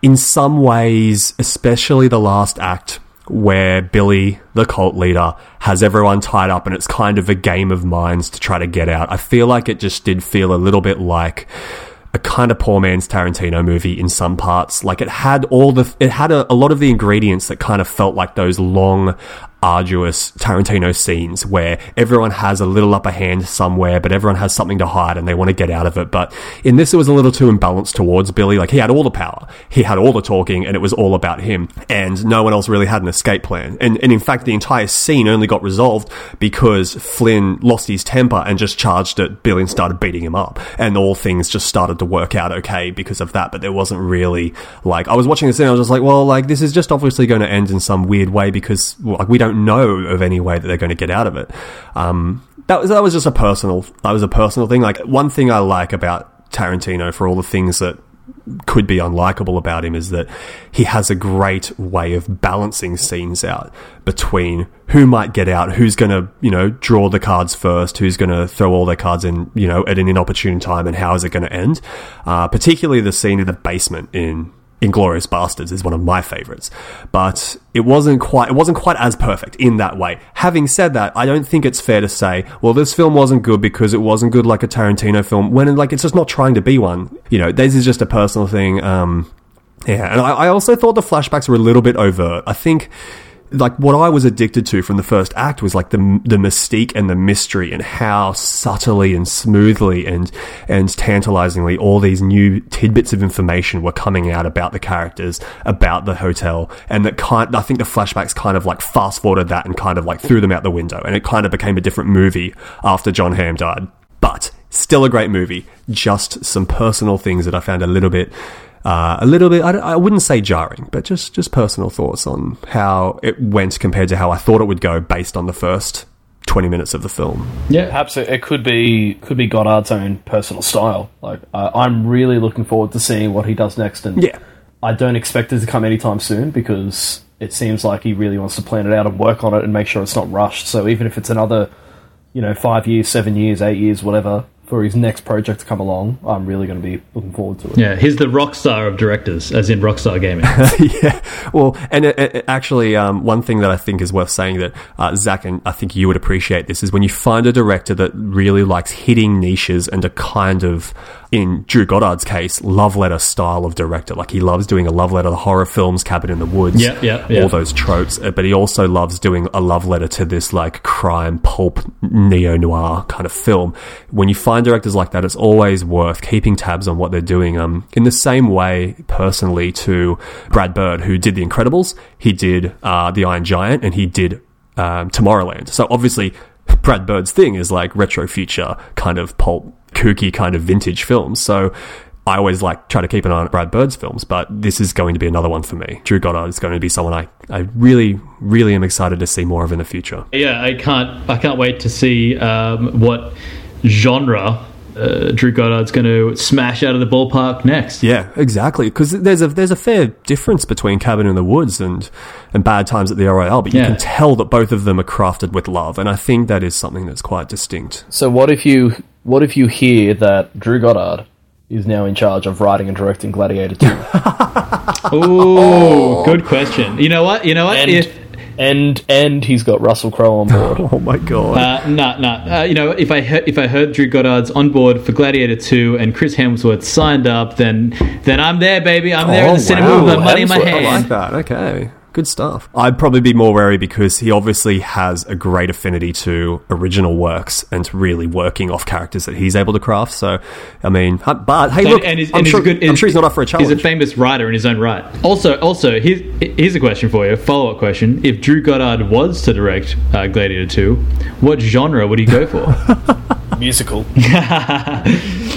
Speaker 2: in some ways, especially the last act, where Billy, the cult leader, has everyone tied up and it's kind of a game of minds to try to get out. I feel like it just did feel a little bit like a kind of poor man's Tarantino movie in some parts. Like it had all the, it had a, a lot of the ingredients that kind of felt like those long, arduous Tarantino scenes where everyone has a little upper hand somewhere, but everyone has something to hide and they want to get out of it. But in this, it was a little too imbalanced towards Billy. Like he had all the power, he had all the talking, and it was all about him. And no one else really had an escape plan. And, and in fact, the entire scene only got resolved because Flynn lost his temper and just charged at Billy and started beating him up. And all things just started to work out okay because of that. But there wasn't really like, I was watching the scene, I was just like, well, like this is just obviously going to end in some weird way because like we don't know of any way that they're going to get out of it. Um, that was that was just a personal that was a personal thing. Like one thing I like about Tarantino for all the things that could be unlikable about him is that he has a great way of balancing scenes out between who might get out, who's going to, you know, draw the cards first, who's going to throw all their cards in, you know, at an inopportune time, and how is it going to end. Uh, particularly the scene in the basement in Inglourious Basterds is one of my favorites, but it wasn't quite it wasn't quite as perfect in that way. Having said that, I don't think it's fair to say, well, this film wasn't good because it wasn't good like a Tarantino film when like it's just not trying to be one. You know, this is just a personal thing. Um, yeah, and I, I also thought the flashbacks were a little bit overt. I think like what I was addicted to from the first act was like the the mystique and the mystery and how subtly and smoothly and and tantalizingly all these new tidbits of information were coming out about the characters, about the hotel, and that kind I think the flashbacks kind of like fast forwarded that and kind of like threw them out the window, and it kind of became a different movie after Jon Hamm died. But still a great movie. Just some personal things that I found a little bit uh, a little bit. I, I, wouldn't say jarring, but just just personal thoughts on how it went compared to how I thought it would go based on the first twenty minutes of the film.
Speaker 4: Yeah, perhaps it, it could be could be Goddard's own personal style. Like uh, I'm really looking forward to seeing what he does next, and
Speaker 2: yeah,
Speaker 4: I don't expect it to come anytime soon because it seems like he really wants to plan it out and work on it and make sure it's not rushed. So even if it's another, you know, five years, seven years, eight years, whatever, for his next project to come along, I'm really going to be looking forward to it.
Speaker 3: Yeah, he's the rock star of directors, as in Rockstar Gaming.
Speaker 2: yeah, well, and it, it, actually, um, one thing that I think is worth saying that uh, Zach and I think you would appreciate this is when you find a director that really likes hitting niches and a kind of in Drew Goddard's case, love letter style of director. Like he loves doing a love letter to horror films, Cabin in the Woods,
Speaker 3: yeah, yeah, yeah.
Speaker 2: all those tropes. uh, But he also loves doing a love letter to this like crime pulp neo noir kind of film. When you find directors like that, it's always worth keeping tabs on what they're doing. Um, in the same way, personally, to Brad Bird, who did The Incredibles, he did uh, The Iron Giant, and he did um, Tomorrowland. So obviously. Brad Bird's thing is like retro future kind of pulp kooky kind of vintage films. So I always like try to keep an eye on Brad Bird's films, but this is going to be another one for me. Drew Goddard is going to be someone I, I really, really am excited to see more of in the future.
Speaker 3: Yeah, I can't I can't wait to see um, what genre uh, Drew Goddard's going to smash out of the ballpark next.
Speaker 2: Yeah, exactly. Because there's a there's a fair difference between Cabin in the Woods and and Bad Times at the El Royale, but you can tell that both of them are crafted with love, and I think that is something that's quite distinct.
Speaker 4: So what if you what if you hear that Drew Goddard is now in charge of writing and directing Gladiator 2?
Speaker 3: Ooh, good question. You know what? You know what?
Speaker 4: and,
Speaker 3: if
Speaker 4: and and he's got Russell Crowe on board.
Speaker 2: Oh my god!
Speaker 3: uh, no, no, uh, you know, if I heard, if I heard Drew Goddard's on board for Gladiator Two and Chris Hemsworth signed up, then then I'm there, baby. I'm there in
Speaker 2: Oh,
Speaker 3: the cinema with my money in my
Speaker 4: Hemsworth, I
Speaker 2: I like that. Okay. Good stuff. I'd probably be more wary because he obviously has a great affinity to original works and to really working off characters that he's able to craft. So, I mean, but hey, look,
Speaker 3: and, and he's,
Speaker 2: I'm,
Speaker 3: and
Speaker 2: sure,
Speaker 3: he's a good,
Speaker 2: I'm sure he's not up for a challenge.
Speaker 3: He's a famous writer in his own right. Also, also, here's, here's a question for you. Follow up question: If Drew Goddard was to direct uh, Gladiator Two, what genre would he go for?
Speaker 4: Musical.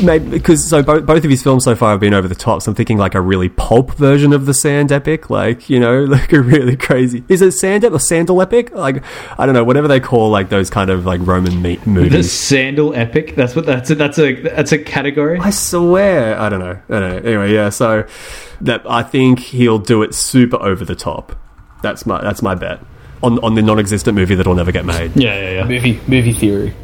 Speaker 2: Maybe because so both both of his films so far have been over the top. So I'm thinking like a really pulp version of the Sand epic, like you know, like a really crazy. Is it Sand or Sandal epic? Like I don't know, whatever they call like those kind of like Roman meat
Speaker 3: the
Speaker 2: movies.
Speaker 3: Sandal epic. That's what that's a, that's a that's a category.
Speaker 2: I swear, I don't know. I don't know. Anyway, yeah. So that I think he'll do it super over the top. That's my that's my bet on on the non-existent movie that'll never get made.
Speaker 3: Yeah, yeah, yeah.
Speaker 4: movie movie theory.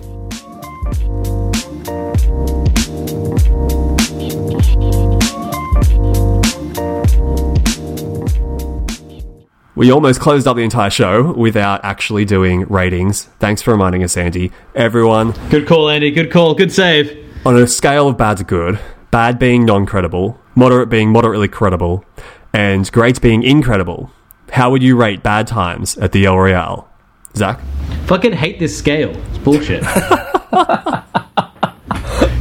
Speaker 2: We almost closed up the entire show without actually doing ratings. Thanks for reminding us, Andy. Everyone,
Speaker 3: Good call, Andy. Good call. Good save.
Speaker 2: on a scale of bad to good, bad being non credible, moderate being moderately credible, and great being incredible, how would you rate Bad Times at the El Royale? Zach?
Speaker 3: Fucking hate this scale. It's bullshit.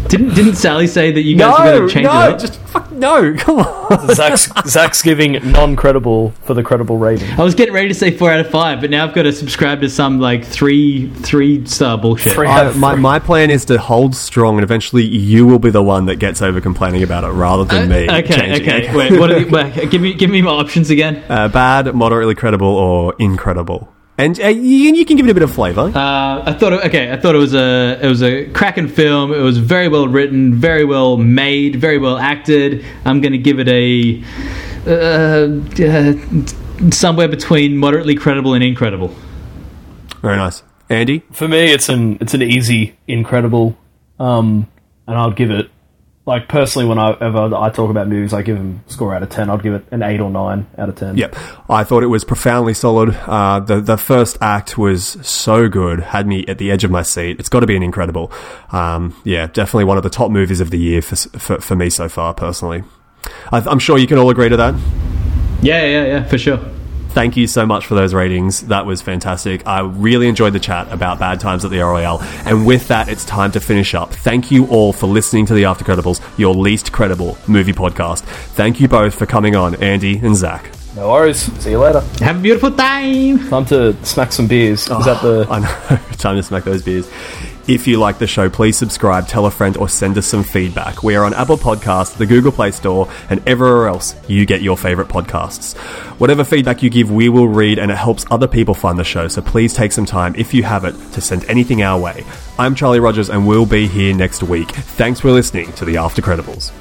Speaker 3: didn't didn't Sally say that you guys were going to change it up?
Speaker 2: just fuck no, come on.
Speaker 4: Zach's, Zach's giving non-credible for the credible rating.
Speaker 3: I was getting ready to say four out of five, but now I've got to subscribe to some like three three star bullshit.
Speaker 4: Three.
Speaker 2: I, my, my plan is to hold strong, and eventually you will be the one that gets over complaining about it rather than me.
Speaker 3: Okay,
Speaker 2: changing
Speaker 3: okay.
Speaker 2: it.
Speaker 3: Wait, what are the, wait, give me give me my options again.
Speaker 2: Uh, bad, moderately credible, or incredible. And uh, you, you can give it a bit of flavour.
Speaker 3: Uh, I thought it, okay. I thought it was a it was a cracking film. It was very well written, very well made, very well acted. I'm going to give it a uh, uh, somewhere between moderately credible and incredible.
Speaker 2: Very nice. Andy?
Speaker 4: For me, it's an it's an easy, incredible, um, and I'll give it like personally whenever I talk about movies, I give them a score out of ten. I'd give it an eight or nine out of ten.
Speaker 2: Yep. I thought it was profoundly solid. Uh, the the first act was so good, had me at the edge of my seat. It's got to be an incredible. Um, yeah, definitely one of the top movies of the year for for, for me so far, personally. I, I'm sure you can all agree to that.
Speaker 3: Yeah, yeah, yeah, for sure.
Speaker 2: Thank you so much for those ratings. That was fantastic. I really enjoyed the chat about bad times at the ROL. And with that, it's time to finish up. Thank you all for listening to the After Credibles, your least credible movie podcast. Thank you both for coming on, Andy and Zach.
Speaker 4: No worries. See you later.
Speaker 3: Have a beautiful time.
Speaker 4: Time to smack some beers. Is that oh, the?
Speaker 2: I know. Time to smack those beers. If you like the show, please subscribe, tell a friend, or send us some feedback. We are on Apple Podcasts, the Google Play Store, and everywhere else you get your favorite podcasts. Whatever feedback you give, we will read, and it helps other people find the show. So please take some time, if you have it, to send anything our way. I'm Charlie Rogers, and we'll be here next week. Thanks for listening to the After Credibles.